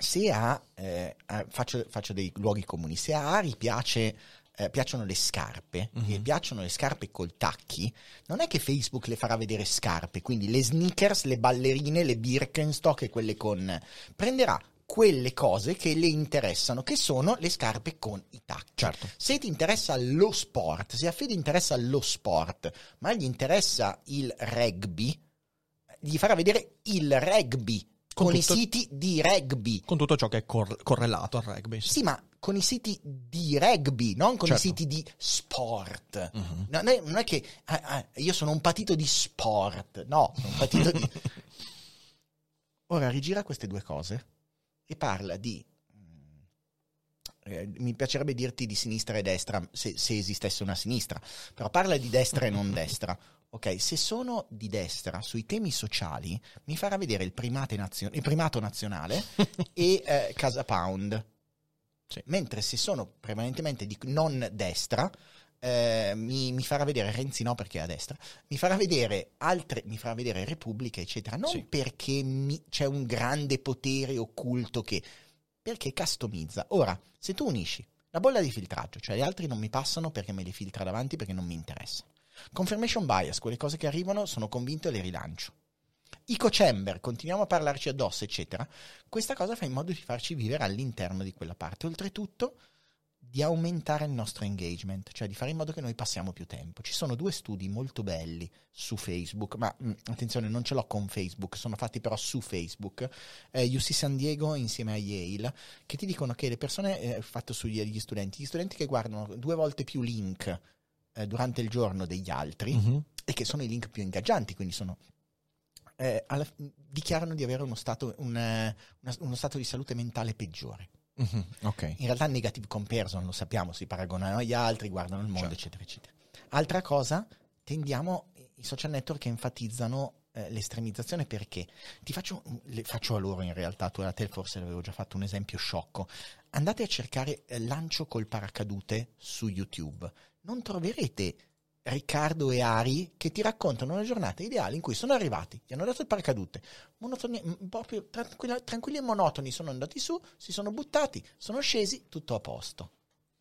se a, eh, faccio, faccio, dei luoghi comuni, se a Ari piace eh, piacciono le scarpe, mm-hmm. e piacciono le scarpe col tacchi, non è che Facebook le farà vedere scarpe, quindi le sneakers, le ballerine, le Birkenstock e quelle con... prenderà quelle cose che le interessano, che sono le scarpe con i tacchi. Certo. Se ti interessa lo sport, se a Fede interessa lo sport, ma gli interessa il rugby, gli farà vedere il rugby con, con tutto, i siti di rugby. Con tutto ciò che è cor- correlato al rugby. Sì, ma con i siti di rugby, non con certo. i siti di sport. Non, è, non, è, che ah, ah, io sono un patito di sport, no, sono un patito di... Ora rigira queste due cose e parla di eh, mi piacerebbe dirti di sinistra e destra se, se, esistesse una sinistra, però parla di destra e non destra. Ok, se sono di destra sui temi sociali, mi farà vedere il, nazio- il primato nazionale e eh, Casa Pound. Sì. Mentre se sono prevalentemente di non destra, eh, mi, mi, farà vedere Renzi no perché è a destra, mi farà vedere altre, mi farà vedere Repubblica, eccetera, non sì. perché mi, c'è un grande potere occulto che perché customizza. Ora, se tu unisci la bolla di filtraggio, cioè gli altri non mi passano perché me li filtra davanti perché non mi interessano. Confirmation bias, quelle cose che arrivano, sono convinto e le rilancio. Eco chamber, continuiamo a parlarci addosso, eccetera. Questa cosa fa in modo di farci vivere all'interno di quella parte. Oltretutto, di aumentare il nostro engagement, cioè di fare in modo che noi passiamo più tempo. Ci sono due studi molto belli su Facebook, ma mh, mm, attenzione, non ce l'ho con Facebook, sono fatti però su Facebook, eh, UC San Diego insieme a Yale, che ti dicono che le persone, eh, fatto sugli studenti, gli studenti che guardano due volte più link eh, durante il giorno degli altri, uh-huh. e che sono i link più ingaggianti, quindi sono eh, alla, dichiarano di avere uno stato, un, una, uno stato di salute mentale peggiore. Mm-hmm, okay. In realtà negative comparison lo sappiamo, si paragonano agli altri, guardano il mondo, certo. eccetera, eccetera. Altra cosa, tendiamo i social network che enfatizzano eh, l'estremizzazione perché ti faccio, le faccio a loro in realtà, tu a te forse l'avevo già fatto un esempio sciocco. Andate a cercare eh, lancio col paracadute su YouTube. Non troverete Riccardo e Ari che ti raccontano una giornata ideale in cui sono arrivati, gli hanno dato il paracadute, monotoni, proprio tranquilli e monotoni sono andati su, si sono buttati, sono scesi, tutto a posto.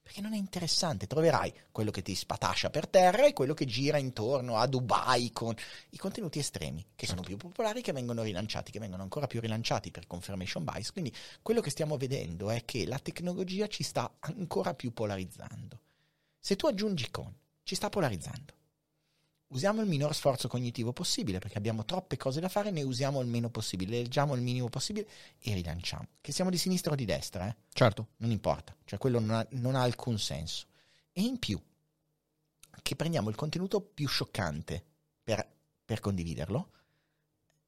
Perché non è interessante, troverai quello che ti spatascia per terra e quello che gira intorno a Dubai con i contenuti estremi, che certo. sono più popolari, che vengono rilanciati, che vengono ancora più rilanciati per confirmation bias. Quindi quello che stiamo vedendo è che la tecnologia ci sta ancora più polarizzando. Se tu aggiungi con ci sta polarizzando. Usiamo il minor sforzo cognitivo possibile perché abbiamo troppe cose da fare, ne usiamo il meno possibile, leggiamo il minimo possibile e rilanciamo. Che siamo di sinistra o di destra, eh? Certo. Non importa, cioè quello non ha, non ha alcun senso. E in più, che prendiamo il contenuto più scioccante per, per condividerlo,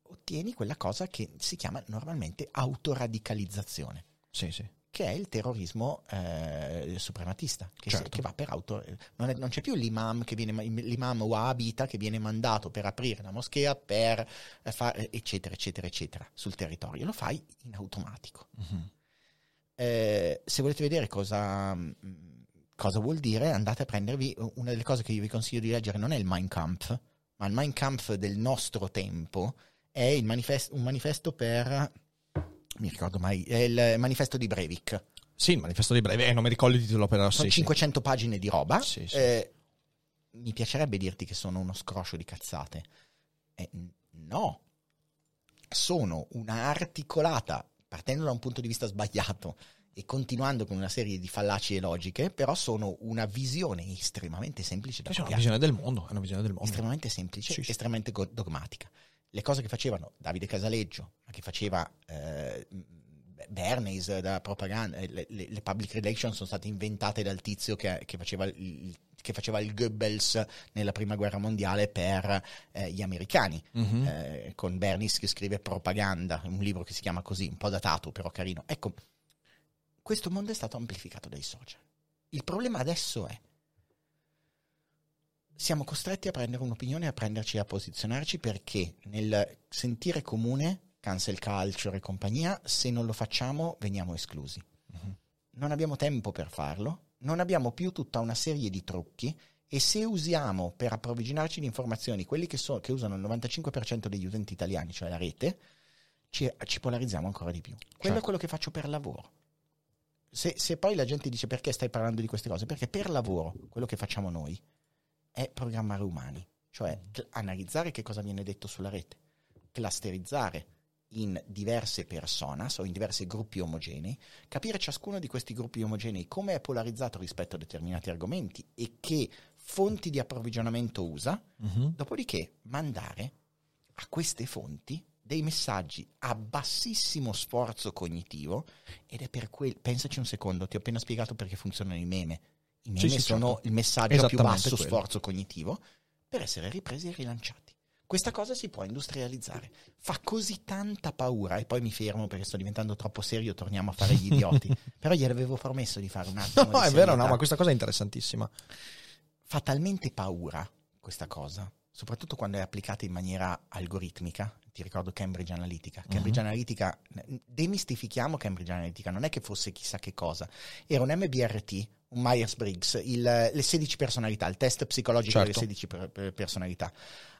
ottieni quella cosa che si chiama normalmente autoradicalizzazione. Sì, sì che è il terrorismo eh, suprematista, che, certo. si, che, va per auto... Non, è, non, c'è più l'imam, che viene, l'imam wahhabita che viene mandato per aprire la moschea, per eh, fare eccetera, eccetera, eccetera, sul territorio. Lo fai in automatico. Uh-huh. Eh, se volete vedere cosa, cosa, vuol dire, andate a prendervi... Una delle cose che io vi consiglio di leggere non è il Mein Kampf, ma il Mein Kampf del nostro tempo è manifest- un manifesto per mi ricordo mai, è il manifesto di Breivik. Sì, il manifesto di Breivik, eh, non mi ricordo il titolo però. Sono sì, 500 sì. pagine di roba. Sì, sì. Eh, mi piacerebbe dirti che sono uno scroscio di cazzate. Eh, no, sono una articolata, partendo da un punto di vista sbagliato e continuando con una serie di fallaci e logiche, però sono una visione estremamente semplice da cioè, una visione del mondo, è una visione del mondo. Estremamente semplice, sì, estremamente dogmatica le cose che facevano Davide Casaleggio, ma che faceva eh, Bernays da propaganda, eh, le, le, le, public relations sono state inventate dal tizio che, che, faceva il, che, faceva il, Goebbels nella prima guerra mondiale per eh, gli americani, mm-hmm. eh, con Bernays che scrive Propaganda, un libro che si chiama così, un po' datato però carino. Ecco, questo mondo è stato amplificato dai social. Il problema adesso è siamo costretti a prendere un'opinione a prenderci a posizionarci perché nel sentire comune, cancel culture e compagnia, se non lo facciamo veniamo esclusi. Uh-huh. Non abbiamo tempo per farlo, non abbiamo più tutta una serie di trucchi e se usiamo per approvvigionarci di informazioni quelli che, so, che usano il 95% degli utenti italiani, cioè la rete, ci, ci polarizziamo ancora di più. Quello certo. è quello che faccio per lavoro. Se, se poi la gente dice perché stai parlando di queste cose, perché per lavoro, quello che facciamo noi, è programmare umani, cioè cl- analizzare che cosa viene detto sulla rete, clusterizzare in diverse personas o in diversi gruppi omogenei, capire ciascuno di questi gruppi omogenei come è polarizzato rispetto a determinati argomenti e che fonti di approvvigionamento usa, uh-huh. dopodiché mandare a queste fonti dei messaggi a bassissimo sforzo cognitivo ed è per quel pensaci un secondo, ti ho appena spiegato perché funzionano i meme i meme sì, sì, sono certo. il messaggio a più basso quello. sforzo cognitivo per essere ripresi e rilanciati. Questa cosa si può industrializzare. Fa così tanta paura, e poi mi fermo perché sto diventando troppo serio, torniamo a fare gli idioti. Però gli avevo promesso di fare un attimo. No, è vero, no, ma questa cosa è interessantissima. Fa talmente paura questa cosa, soprattutto quando è applicata in maniera algoritmica. Ti ricordo Cambridge Analytica. Cambridge uh-huh. Analytica, demistifichiamo Cambridge Analytica, non è che fosse chissà che cosa. Era un MBRT, un Myers-Briggs, il, le 16 personalità, il test psicologico certo. delle 16 per, per personalità,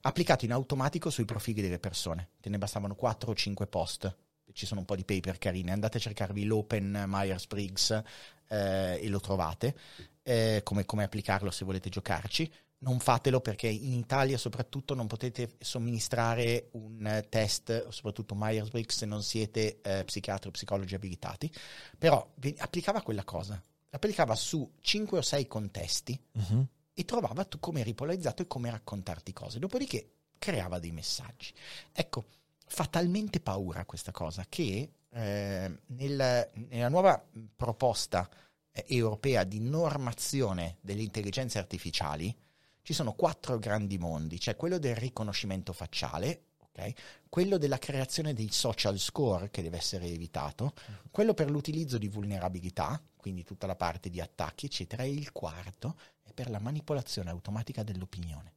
applicato in automatico sui profili delle persone. Te ne bastavano 4 o 5 post. Ci sono un po' di paper carini. Andate a cercarvi l'Open Myers-Briggs eh, e lo trovate. Eh, come, come applicarlo se volete giocarci. Non fatelo perché in Italia soprattutto non potete somministrare un test, soprattutto Myers-Briggs, se non siete eh, psichiatri o psicologi abilitati. Però applicava quella cosa applicava su 5 o 6 contesti uh-huh. e trovava tu come eri polarizzato e come raccontarti cose. Dopodiché creava dei messaggi. Ecco, fa talmente paura questa cosa che eh, nel, nella nuova proposta eh, europea di normazione delle intelligenze artificiali ci sono quattro grandi mondi, cioè quello del riconoscimento facciale, Okay? Quello della creazione dei social score che deve essere evitato, uh-huh. quello per l'utilizzo di vulnerabilità, quindi tutta la parte di attacchi, eccetera, e il quarto è per la manipolazione automatica dell'opinione.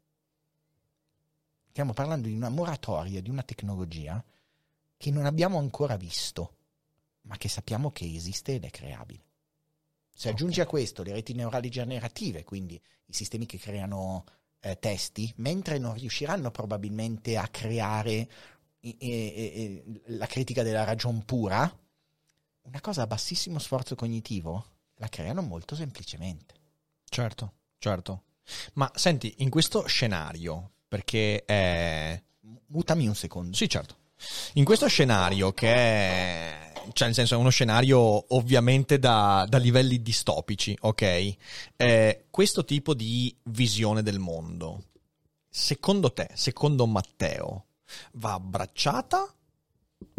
Stiamo parlando di una moratoria, di una tecnologia che non abbiamo ancora visto, ma che sappiamo che esiste ed è creabile. Se aggiungi okay. a questo le reti neurali generative, quindi i sistemi che creano eh, testi, mentre non riusciranno probabilmente a creare e, e, e, la critica della ragion pura, una cosa a bassissimo sforzo cognitivo la creano molto semplicemente. Certo, certo. Ma senti, in questo scenario, perché è... Mutami un secondo. Sì, certo. In questo scenario che è cioè nel senso è uno scenario ovviamente da, da livelli distopici, ok? Eh, questo tipo di visione del mondo, secondo te, secondo Matteo, va abbracciata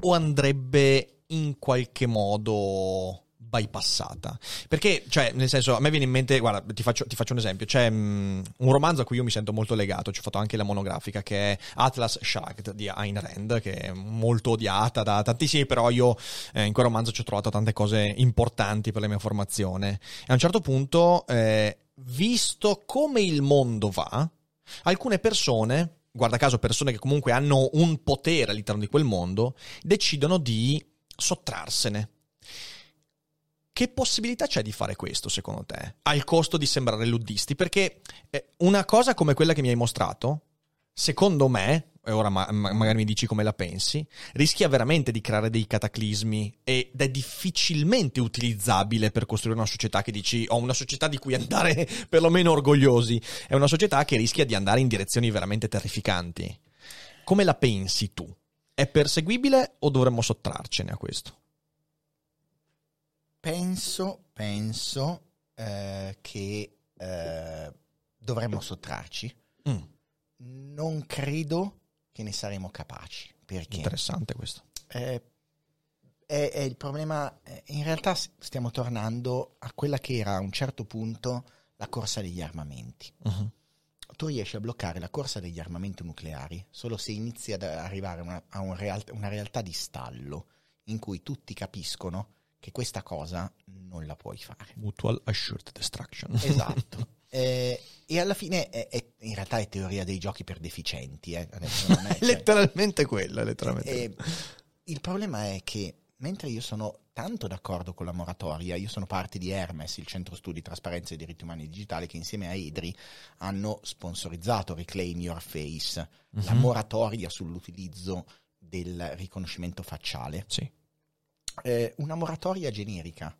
o andrebbe in qualche modo bypassata. Perché, cioè, nel senso, a me viene in mente, guarda, ti faccio, ti faccio un esempio. C'è um, un romanzo a cui io mi sento molto legato, ci ho fatto anche la monografica, che è Atlas Shrugged di Ayn Rand, che è molto odiata da tantissimi, però io eh, in quel romanzo ci ho trovato tante cose importanti per la mia formazione. E a un certo punto, eh, visto come il mondo va, alcune persone guarda caso persone che comunque hanno un potere all'interno di quel mondo, decidono di sottrarsene. Che possibilità c'è di fare questo, secondo te? Al costo di sembrare luddisti? Perché eh, una cosa come quella che mi hai mostrato, secondo me, e ora ma- magari mi dici come la pensi, rischia veramente di creare dei cataclismi ed è difficilmente utilizzabile per costruire una società che dici ho una società di cui andare perlomeno orgogliosi. È una società che rischia di andare in direzioni veramente terrificanti. Come la pensi tu? È perseguibile o dovremmo sottrarcene a questo? Penso, penso eh, che eh, dovremmo sottrarci. Mm. Non credo che ne saremo capaci. Perché? Interessante questo. Eh, è, è, il problema, eh, in realtà stiamo tornando a quella che era a un certo punto la corsa degli armamenti. Uh-huh. Tu riesci a bloccare la corsa degli armamenti nucleari solo se inizi ad arrivare una, a un real, una realtà di stallo in cui tutti capiscono che questa cosa non la puoi fare. Mutual Assured Destruction. Esatto. eh, e alla fine è, è, in realtà è teoria dei giochi per deficienti. Eh. È, cioè, letteralmente quella, letteralmente. Eh, il problema è che mentre io sono tanto d'accordo con la moratoria, io sono parte di Hermes, il centro studi trasparenza e diritti umani digitali, che insieme a EDRI hanno sponsorizzato Reclaim Your Face, uh-huh. la mhm. moratoria sull'utilizzo del riconoscimento facciale. Sì eh, una moratoria generica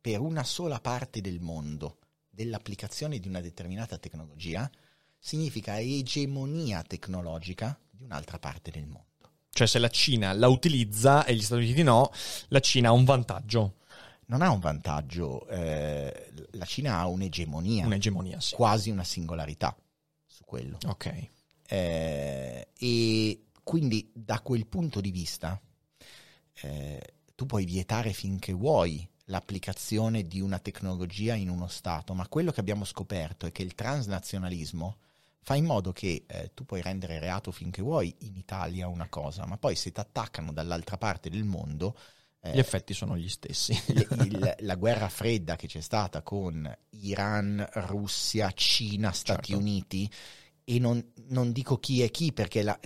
per una sola parte del mondo dell'applicazione di una determinata tecnologia significa egemonia tecnologica di un'altra parte del mondo. Cioè se la Cina la utilizza e gli Stati Uniti no, la Cina ha un vantaggio. Non ha un vantaggio, eh, la Cina ha un'egemonia. Un'egemonia, sì. Quasi una singolarità su quello. Ok. Eh, e quindi da quel punto di vista eh, tu puoi vietare finché vuoi l'applicazione di una tecnologia in uno Stato, ma quello che abbiamo scoperto è che il transnazionalismo fa in modo che eh, tu puoi rendere reato finché vuoi in Italia una cosa, ma poi se ti attaccano dall'altra parte del mondo... Eh, Gli effetti sono gli stessi. il, la guerra fredda che c'è stata con Iran, Russia, Cina, Stati certo. Uniti, e non, non, dico chi è chi perché la,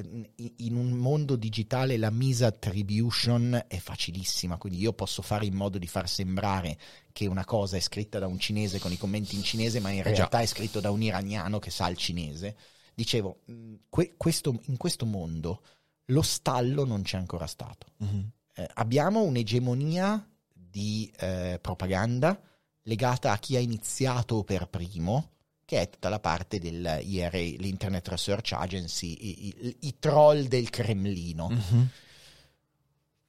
in un mondo digitale la misattribution è facilissima, quindi io posso fare in modo di far sembrare che una cosa è scritta da un cinese con i commenti in cinese, ma in eh realtà è scritto da un iraniano che sa il cinese. Dicevo, que, questo, in questo mondo lo stallo non c'è ancora stato. Mm-hmm. Eh, abbiamo un'egemonia di eh, propaganda legata a chi ha iniziato per primo, che è tutta la parte dell'IRA, l'Internet Research Agency, i, i, i troll del Cremlino. Mm-hmm.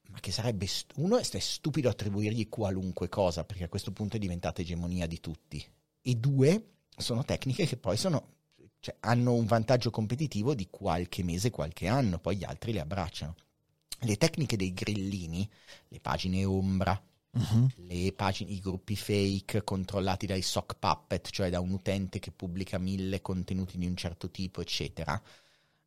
Ma che sarebbe, uno, è stupido attribuirgli qualunque cosa, perché a questo punto è diventata egemonia di tutti. E due, sono tecniche che poi sono, cioè, hanno un vantaggio competitivo di qualche mese, qualche anno, poi gli altri le abbracciano. Le tecniche dei grillini, le pagine ombra, uh-huh. le pagine, i gruppi fake controllati dai sock puppet, cioè da un utente che pubblica mille contenuti di un certo tipo, eccetera,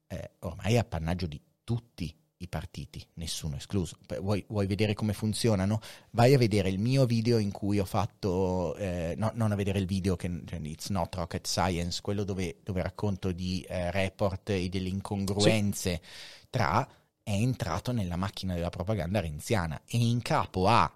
eh, ormai è appannaggio di tutti i partiti, nessuno escluso. Vuoi, vuoi, vedere come funzionano? Vai a vedere il mio video in cui ho fatto, eh, no, non a vedere il video che cioè, it's not rocket science, quello dove, dove racconto di eh, report e delle incongruenze sì. tra è entrato nella macchina della propaganda renziana e in capo a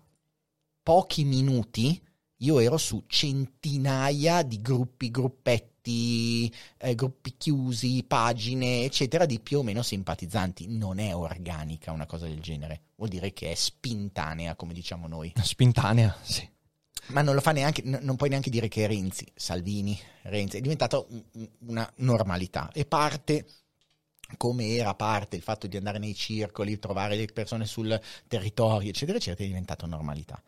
pochi minuti io ero su centinaia di gruppi, gruppetti, eh, gruppi chiusi, pagine, eccetera, di più o meno simpatizzanti. Non è organica una cosa del genere, vuol dire che è spintanea, come diciamo noi. Spintanea, sì. Ma non lo fa neanche, n- non puoi neanche dire che Renzi, Salvini, Renzi, è diventato un, una normalità e parte come era parte il fatto di andare nei circoli, trovare le persone sul territorio, eccetera, eccetera, è diventato normalità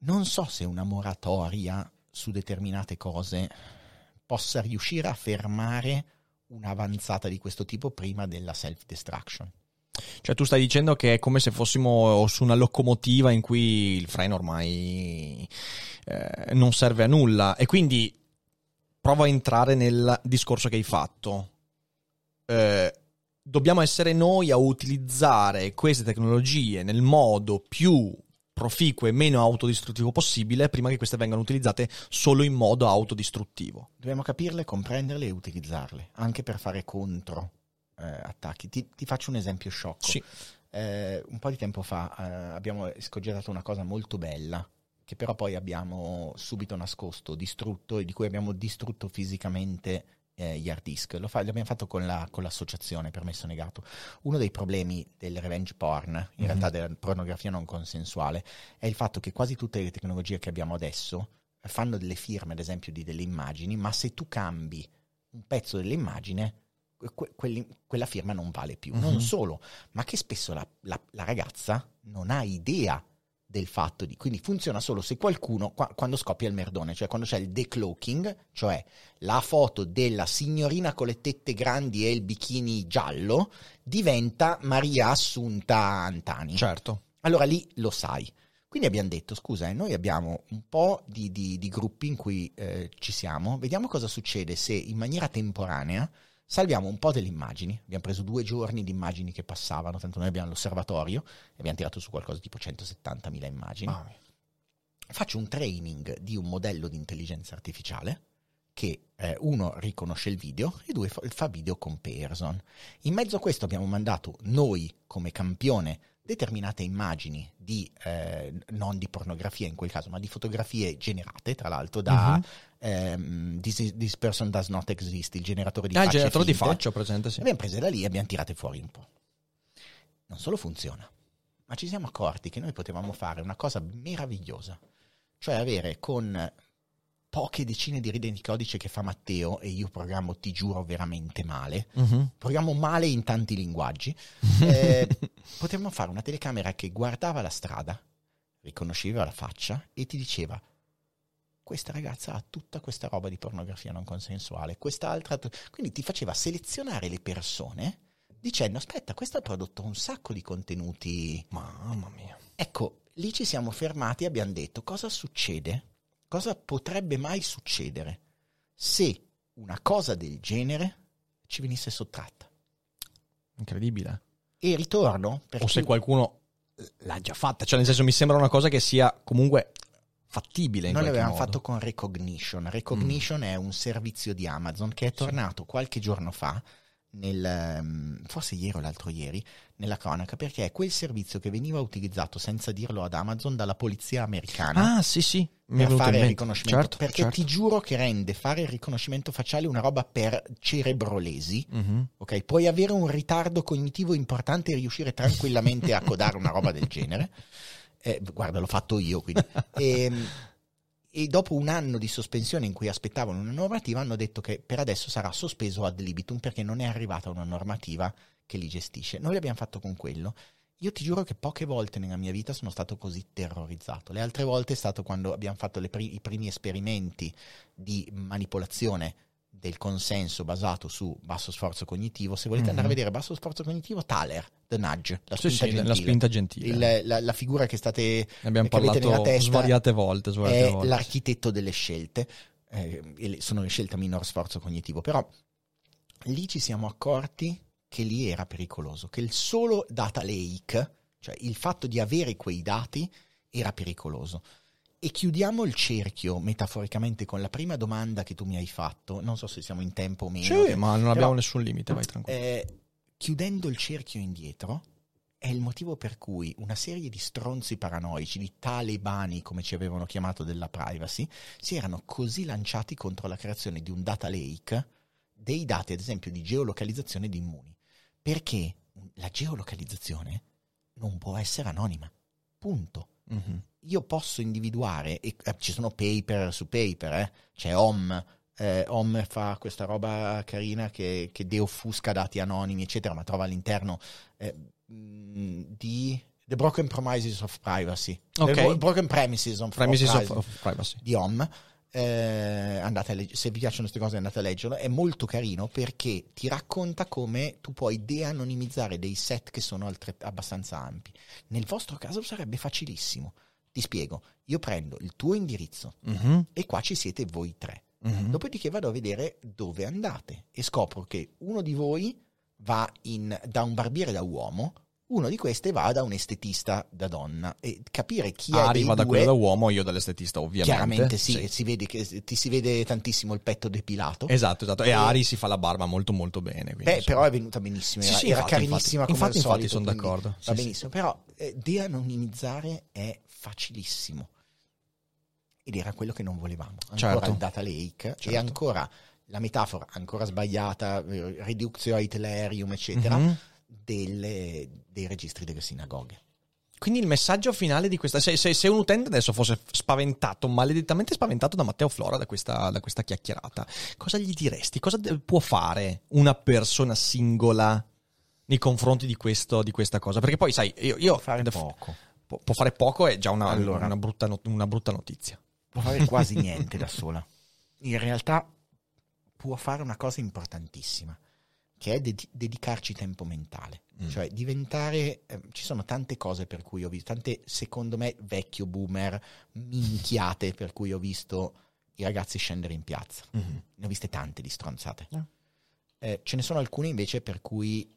non so se una moratoria su determinate cose possa riuscire a fermare un'avanzata di questo tipo prima della self-destruction. Cioè tu stai dicendo che è come se fossimo su una locomotiva in cui il freno ormai eh, non serve a nulla e quindi provo a entrare nel discorso che hai fatto. Eh, dobbiamo essere noi a utilizzare queste tecnologie nel modo più proficuo e meno autodistruttivo possibile prima che queste vengano utilizzate solo in modo autodistruttivo. Dobbiamo capirle, comprenderle e utilizzarle, anche per fare contro eh, attacchi. Ti, ti, faccio un esempio sciocco. Sì. Eh, un po' di tempo fa eh, abbiamo scogitato una cosa molto bella che però poi abbiamo subito nascosto, distrutto e di cui abbiamo distrutto fisicamente eh, gli hard disk. Lo fa, l'abbiamo fatto con, la, con, l'associazione Permesso Negato. Uno dei problemi del revenge porn, in mm-hmm. realtà della pornografia non consensuale, è il fatto che quasi tutte le tecnologie che abbiamo adesso fanno delle firme, ad esempio, di delle immagini, ma se tu cambi un pezzo dell'immagine, que- quelli, quella firma non vale più. Mm-hmm. Non solo, ma che spesso la, la, la ragazza non ha idea del fatto di quindi funziona solo se qualcuno qua, quando scoppia il merdone, cioè quando c'è il decloaking, cioè la foto della signorina con le tette grandi e il bikini giallo diventa Maria Assunta Antani. Certo. Allora lì lo sai. Quindi abbiamo detto, scusa, eh, noi abbiamo un po' di, di, di gruppi in cui eh, ci siamo, vediamo cosa succede se in maniera temporanea salviamo un po' delle immagini, abbiamo preso due giorni di immagini che passavano, tanto noi abbiamo l'osservatorio e abbiamo tirato su qualcosa tipo 170.000 immagini. Oh. Faccio un training di un modello di intelligenza artificiale che eh, uno riconosce il video e due fa, fa video comparison. In mezzo a questo abbiamo mandato noi come campione determinate immagini di, eh, non di pornografia in quel caso, ma di fotografie generate, tra l'altro, da uh-huh. Ehm, this, this, Person Does Not Exist, il generatore di ah, facce. il generatore di faccia, presente, sì. Abbiamo prese da lì e abbiamo tirate fuori un po'. Non solo funziona, ma ci siamo accorti che noi potevamo fare una cosa meravigliosa, cioè avere con poche decine di righe di codice che fa Matteo e io programmo, ti giuro, veramente male. Uh-huh. Programmo male in tanti linguaggi. eh, potremmo fare una telecamera che guardava la strada, riconosceva la faccia e ti diceva questa ragazza ha tutta questa roba di pornografia non consensuale, quest'altra... Quindi ti faceva selezionare le persone dicendo aspetta, questo ha prodotto un sacco di contenuti. Mamma mia. Ecco, lì ci siamo fermati e abbiamo detto cosa succede cosa potrebbe mai succedere se una cosa del genere ci venisse sottratta. Incredibile. E ritorno O se qualcuno l'ha già fatta, cioè nel senso mi sembra una cosa che sia comunque fattibile in Noi l'avevamo modo. Mm. fatto con Recognition. Recognition è un servizio di Amazon che è tornato qualche giorno fa, nel, ehm, forse ieri o l'altro ieri, nella cronaca, perché è quel servizio che veniva utilizzato senza dirlo ad Amazon dalla polizia americana. Ah, sì, sì, mi per fare il riconoscimento Certo, perché certo. ti giuro che rende fare il riconoscimento facciale una roba per cerebrolesi Mhm. ok puoi avere un ritardo cognitivo importante e riuscire tranquillamente a codare una roba del genere Eh, guarda l'ho fatto io quindi. E, e dopo un anno di sospensione in cui aspettavano una normativa hanno detto che per adesso sarà sospeso ad libitum perché non è arrivata una normativa che li gestisce. Noi l'abbiamo fatto con quello. Io ti giuro che poche volte nella mia vita sono stato così terrorizzato. Le altre volte è stato quando abbiamo fatto pri- i primi esperimenti di manipolazione del consenso basato su basso sforzo cognitivo. Se volete andare a Mhm. vedere basso sforzo cognitivo, Thaler, The Nudge, la spinta sì, gentile. la spinta gentile. Il- la, la figura che state Ne abbiamo parlato testa svariate volte, svariate è volte. l'architetto delle scelte, eh, sono le scelte a minor sforzo cognitivo, però lì ci siamo accorti che lì era pericoloso, che il solo data lake, cioè il fatto di avere quei dati, era pericoloso. E chiudiamo il cerchio metaforicamente con la prima domanda che tu mi hai fatto, non so se siamo in tempo o meno. Sì, ma non però, abbiamo nessun limite, vai tranquillo. eh, chiudendo il cerchio indietro, è il motivo per cui una serie di stronzi paranoici, di talebani, come ci avevano chiamato della privacy, si erano così lanciati contro la creazione di un data lake dei dati, ad esempio, di geolocalizzazione di immuni. Perché la geolocalizzazione non può essere anonima. Punto Mhm. Io posso individuare, e eh, ci sono paper su paper, eh, c'è OM, eh, OM fa questa roba carina che, che deoffusca dati anonimi, eccetera, ma trova all'interno eh, di The Broken Promises of Privacy, Ok. The Bro- Broken Premises of, Premises of of, Privacy di OM. Eh, andate a legg- se vi piacciono queste cose andate a leggerlo, è molto carino perché ti racconta come tu puoi de-anonimizzare dei set che sono altre- abbastanza ampi. Nel vostro caso sarebbe facilissimo. Ti spiego, io prendo il tuo indirizzo Mhm, e qua ci siete voi tre. mhm. Dopodiché vado a vedere dove andate e scopro che uno di voi va in- da un barbiere da uomo, uno di queste va da un estetista da donna e capire chi è Arriva da due quello da uomo, io dall'estetista ovviamente. Chiaramente sì, Si vede che, ti si vede tantissimo il petto depilato. Esatto, esatto. E E- Ari si fa la barba molto molto bene. quindi, Beh, però è venuta benissimo, Sì, era, sì, era infatti, carinissima infatti. come al Infatti, infatti, solito, sono quindi d'accordo. Va Sì, sì. benissimo, però eh, de-anonimizzare è facilissimo. Ed era quello che non volevamo. Ancora Certo. il data lake e Certo. ancora la metafora ancora sbagliata, eh, reductio a Hitlerium, eccetera, Mhm. delle- dei registri delle sinagoghe. Quindi il messaggio finale di questa. Se, se- se un utente adesso fosse spaventato, maledettamente spaventato da Matteo Flora, da questa, da questa chiacchierata, cosa gli diresti? Cosa de- può fare una persona singola nei confronti di, questo, di questa cosa? Perché poi, sai, io. io Fare poco. Può, può fare poco, è già una, Allora. una brutta, not- una brutta notizia. può fare quasi niente da sola. In realtà può fare una cosa importantissima, che è dedi- dedicarci tempo mentale. Mm. Cioè diventare... eh, ci sono tante cose per cui ho visto, tante, secondo me, vecchio boomer, minchiate per cui ho visto i ragazzi scendere in piazza. Mhm. Ne ho viste tante di stronzate. Ah. Eh, ce ne sono alcune invece per cui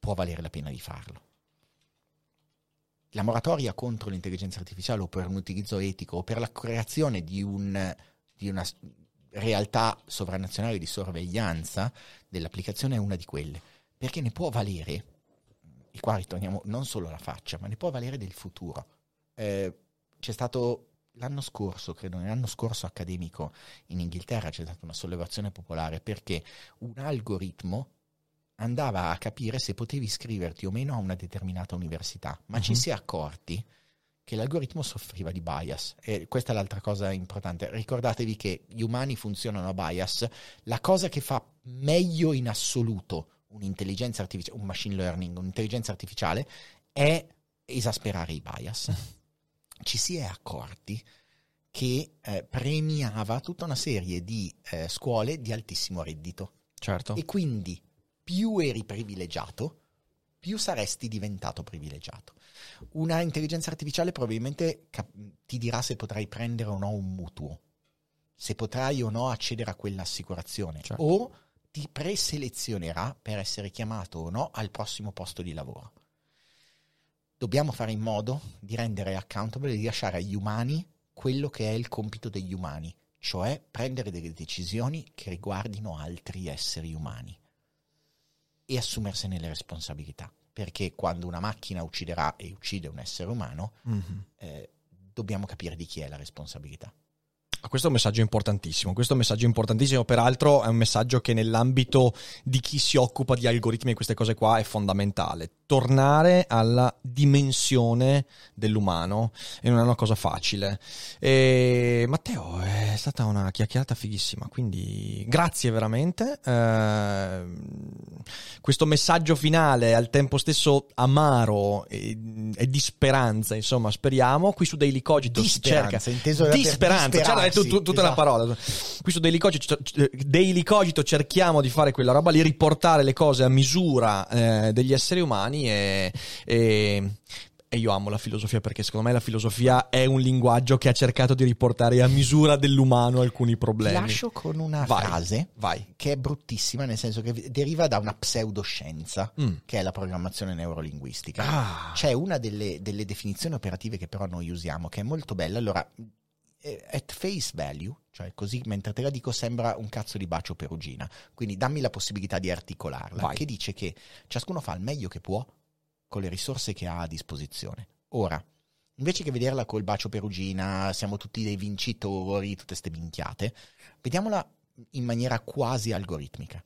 può valere la pena di farlo. La moratoria contro l'intelligenza artificiale o per un utilizzo etico o per la creazione di, un, di una realtà sovranazionale di sorveglianza dell'applicazione è una di quelle, perché ne può valere, e qua ritorniamo non solo alla faccia, ma ne può valere del futuro. Eh, c'è stato l'anno scorso, credo nell'anno scorso accademico in Inghilterra c'è stata una sollevazione popolare perché un algoritmo andava a capire se potevi iscriverti o meno a una determinata università, ma ci Mhm. si è accorti che l'algoritmo soffriva di bias e questa è l'altra cosa importante. Ricordatevi che gli umani funzionano a bias, la cosa che fa meglio in assoluto un'intelligenza artificiale, un machine learning, un'intelligenza artificiale è esasperare i bias. Ci si è accorti che eh, premiava tutta una serie di eh, scuole di altissimo reddito Certo. e quindi più eri privilegiato, più saresti diventato privilegiato. Una intelligenza artificiale probabilmente cap- ti dirà se potrai prendere o no un mutuo. se potrai o no accedere a quell'assicurazione Certo. o ti preselezionerà per essere chiamato o no al prossimo posto di lavoro. Dobbiamo fare in modo di rendere accountable e di lasciare agli umani quello che è il compito degli umani, cioè prendere delle decisioni che riguardino altri esseri umani e assumersene le responsabilità. Perché quando una macchina ucciderà e uccide un essere umano, Mhm. eh, dobbiamo capire di chi è la responsabilità. Questo è un messaggio importantissimo. Questo è un messaggio importantissimo. Peraltro, è un messaggio che nell'ambito di chi si occupa di algoritmi e queste cose qua è fondamentale. Tornare alla dimensione dell'umano e non è una cosa facile. E, Matteo, è stata una chiacchierata fighissima. Quindi, grazie veramente. Eh, questo messaggio finale, al tempo stesso amaro e, e di speranza, insomma, speriamo. Qui su Daily Cogito Di si cerca speranza, inteso di per speranza, cioè, hai detto tutta la esatto. parola. Qui su Daily Cogito, Daily Cogito cerchiamo di fare quella roba lì, riportare le cose a misura eh, degli esseri umani e, e- e io amo la filosofia perché secondo me la filosofia è un linguaggio che ha cercato di riportare a misura dell'umano alcuni Ti problemi. lascio con una Vai, frase vai. che è bruttissima, nel senso che deriva da una pseudoscienza, Mm. che è la programmazione neurolinguistica. Ah. C'è una delle, delle definizioni operative che però noi usiamo, che è molto bella. Allora, at face value, cioè così mentre te la dico sembra un cazzo di bacio perugina, quindi dammi la possibilità di articolarla, Vai. che dice che ciascuno fa il meglio che può con le risorse che ha a disposizione. Ora, invece che vederla col bacio perugina, siamo tutti dei vincitori, tutte ste minchiate, vediamola in maniera quasi algoritmica.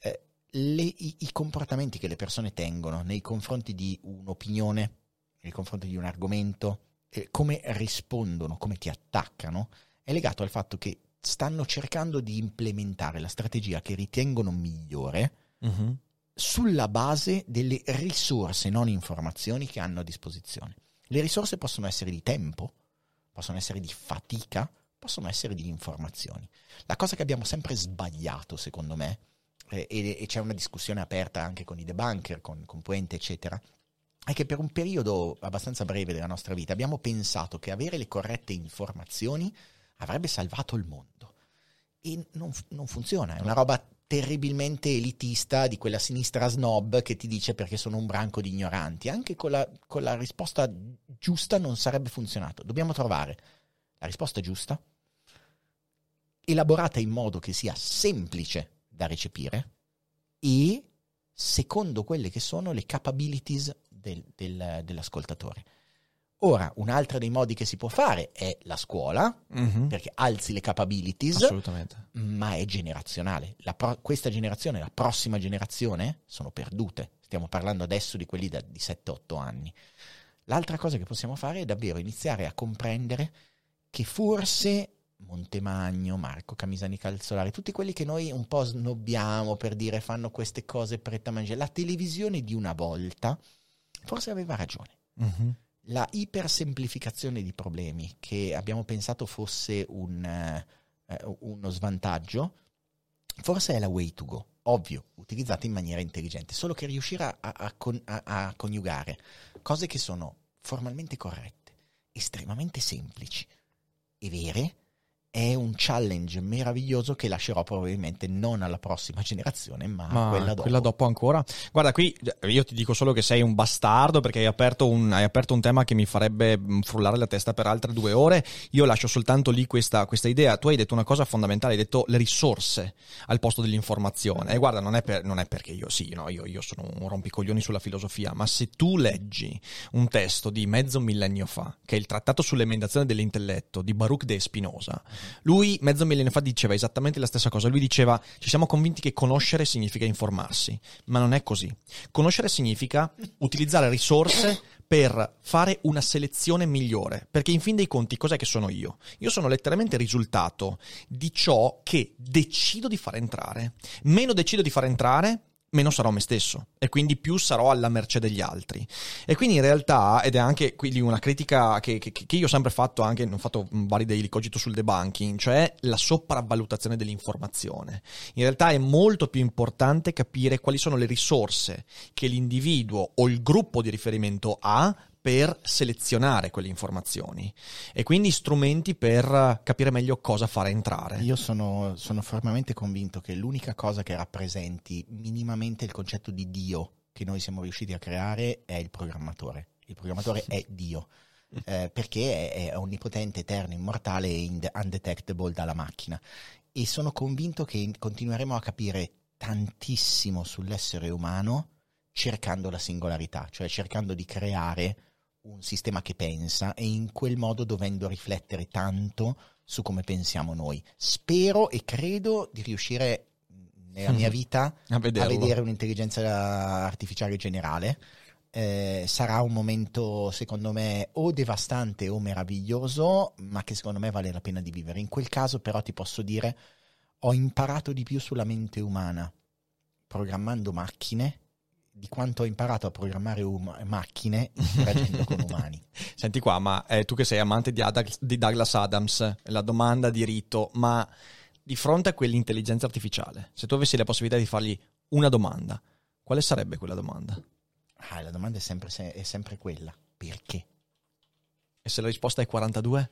Eh, le- i, i comportamenti che le persone tengono nei confronti di un'opinione, nei confronti di un argomento, eh, come rispondono, come ti attaccano, è legato al fatto che stanno cercando di implementare la strategia che ritengono migliore Mhm. sulla base delle risorse, non informazioni che hanno a disposizione. Le risorse possono essere di tempo, possono essere di fatica, possono essere di informazioni. La cosa che abbiamo sempre sbagliato, secondo me, eh, e, e c'è una discussione aperta anche con i debunker, con, con Puente, eccetera, è che per un periodo abbastanza breve della nostra vita abbiamo pensato che avere le corrette informazioni avrebbe salvato il mondo. E non, non funziona, è una roba terribilmente elitista di quella sinistra snob che ti dice perché sono un branco di ignoranti. Anche con la, con la risposta giusta non sarebbe funzionato. Dobbiamo trovare la risposta giusta, elaborata in modo che sia semplice da recepire e secondo quelle che sono le capabilities del- del- dell'ascoltatore. Ora, un altro dei modi che si può fare è la scuola, Mhm. perché alzi le capabilities, ma è generazionale. Pro- questa generazione, la prossima generazione, sono perdute. Stiamo parlando adesso di quelli da- di 7-8 anni. L'altra cosa che possiamo fare è davvero iniziare a comprendere che forse Montemagno, Marco Camisani Calzolari, tutti quelli che noi un po' snobbiamo per dire fanno queste cose prettamangia, la televisione di una volta forse aveva ragione Mhm. la ipersemplificazione di problemi che abbiamo pensato fosse un, eh, eh, uno svantaggio, forse è la way to go. Ovvio, utilizzata in maniera intelligente, solo che riuscire a, a con- a- a coniugare cose che sono formalmente corrette, estremamente semplici e vere, è un challenge meraviglioso che lascerò probabilmente non alla prossima generazione, ma, Ma a quella dopo. ancora. Guarda, qui io ti dico solo che sei un bastardo perché hai aperto un, hai aperto un tema che mi farebbe mh, frullare la testa per altre due ore. Io lascio soltanto lì questa, questa idea. Tu hai detto una cosa fondamentale, hai detto le risorse al posto dell'informazione. E guarda, non è, per- non è perché io sì, no, io, io sono un rompicoglioni sulla filosofia, ma se tu leggi un testo di mezzo millennio fa, che è il trattato sull'emendazione dell'intelletto di Baruch de Spinoza, lui mezzo millennio fa diceva esattamente la stessa cosa. Lui diceva: Ci siamo convinti che conoscere significa informarsi, ma non è così. Conoscere significa utilizzare risorse per fare una selezione migliore. Perché in fin dei conti, cos'è che sono io? Io sono letteralmente il risultato di ciò che decido di far entrare. Meno decido di far entrare, meno sarò me stesso e quindi più sarò alla mercé degli altri. E quindi in realtà, ed è anche quindi una critica che, che- che io ho sempre fatto, anche ho fatto mh, vari daily cogito sul debunking, cioè la sopravvalutazione dell'informazione. In realtà è molto più importante capire quali sono le risorse che l'individuo o il gruppo di riferimento ha per selezionare quelle informazioni e quindi strumenti per capire meglio cosa fare entrare. Io sono, sono fermamente convinto che l'unica cosa che rappresenti minimamente il concetto di Dio che noi siamo riusciti a creare è il programmatore. Il programmatore è Dio. Eh, perché è, è, onnipotente, eterno, immortale e undetectable dalla macchina. E sono convinto che continueremo a capire tantissimo sull'essere umano cercando la singolarità, cioè cercando di creare un sistema che pensa e in quel modo dovendo riflettere tanto su come pensiamo noi. Spero e credo di riuscire nella mia vita a, a vedere un'intelligenza artificiale generale. Eh, sarà un momento, secondo me, o devastante o meraviglioso, ma che secondo me vale la pena di vivere. In quel caso, però, ti posso dire, ho imparato di più sulla mente umana programmando macchine di quanto ho imparato a programmare um- macchine interagendo con umani. Senti qua, ma eh, tu che sei amante di, Ad- di Douglas Adams, la domanda di rito, ma di fronte a quell'intelligenza artificiale, se tu avessi la possibilità di fargli una domanda, quale sarebbe quella domanda? Ah, la domanda è sempre, è sempre quella. Perché? E se la risposta è 42?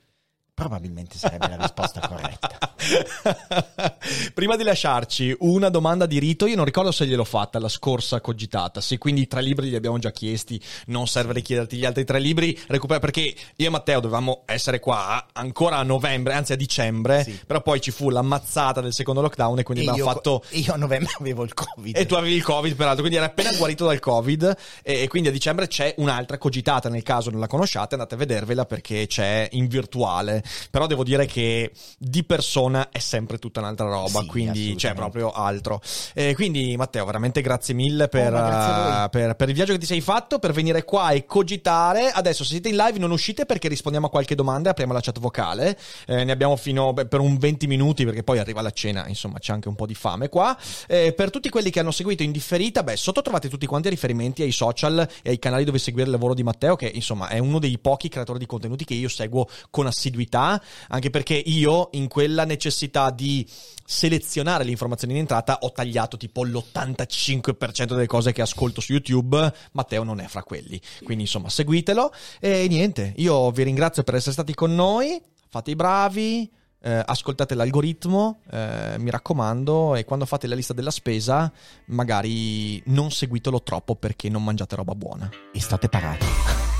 Probabilmente sarebbe la risposta corretta. Prima di lasciarci una domanda di rito, io non ricordo se gliel'ho fatta la scorsa cogitata, se quindi i tre libri li abbiamo già chiesti, non serve richiederti gli altri tre libri, recupera perché io e Matteo dovevamo essere qua ancora a novembre, anzi a dicembre, sì. però poi ci fu l'ammazzata del secondo lockdown e quindi e abbiamo io, fatto... Io a novembre avevo il covid. E tu avevi il covid peraltro, quindi era appena guarito dal covid e, e quindi a dicembre c'è un'altra cogitata, nel caso non la conosciate andate a vedervela perché c'è in virtuale, però devo dire che di persona è sempre tutta un'altra roba, sì, quindi c'è proprio altro. Eh, quindi Matteo, veramente grazie mille per, oh, grazie per, per, il viaggio che ti sei fatto, per venire qua e cogitare. Adesso se siete in live non uscite perché rispondiamo a qualche domanda e apriamo la chat vocale. Eh, ne abbiamo fino beh, per un 20 minuti perché poi arriva la cena, insomma c'è anche un po' di fame qua. Eh, per tutti quelli che hanno seguito in differita, beh, sotto trovate tutti quanti i riferimenti ai social e ai canali dove seguire il lavoro di Matteo, che insomma è uno dei pochi creatori di contenuti che io seguo con assiduità, anche perché io in quella necessità di selezionare le informazioni in entrata ho tagliato tipo l'85% delle cose che ascolto su YouTube, Matteo non è fra quelli. Quindi insomma seguitelo e niente, io vi ringrazio per essere stati con noi, fate i bravi. Eh, ascoltate l'algoritmo, eh, mi raccomando, e quando fate la lista della spesa, magari non seguitelo troppo perché non mangiate roba buona. E state parati.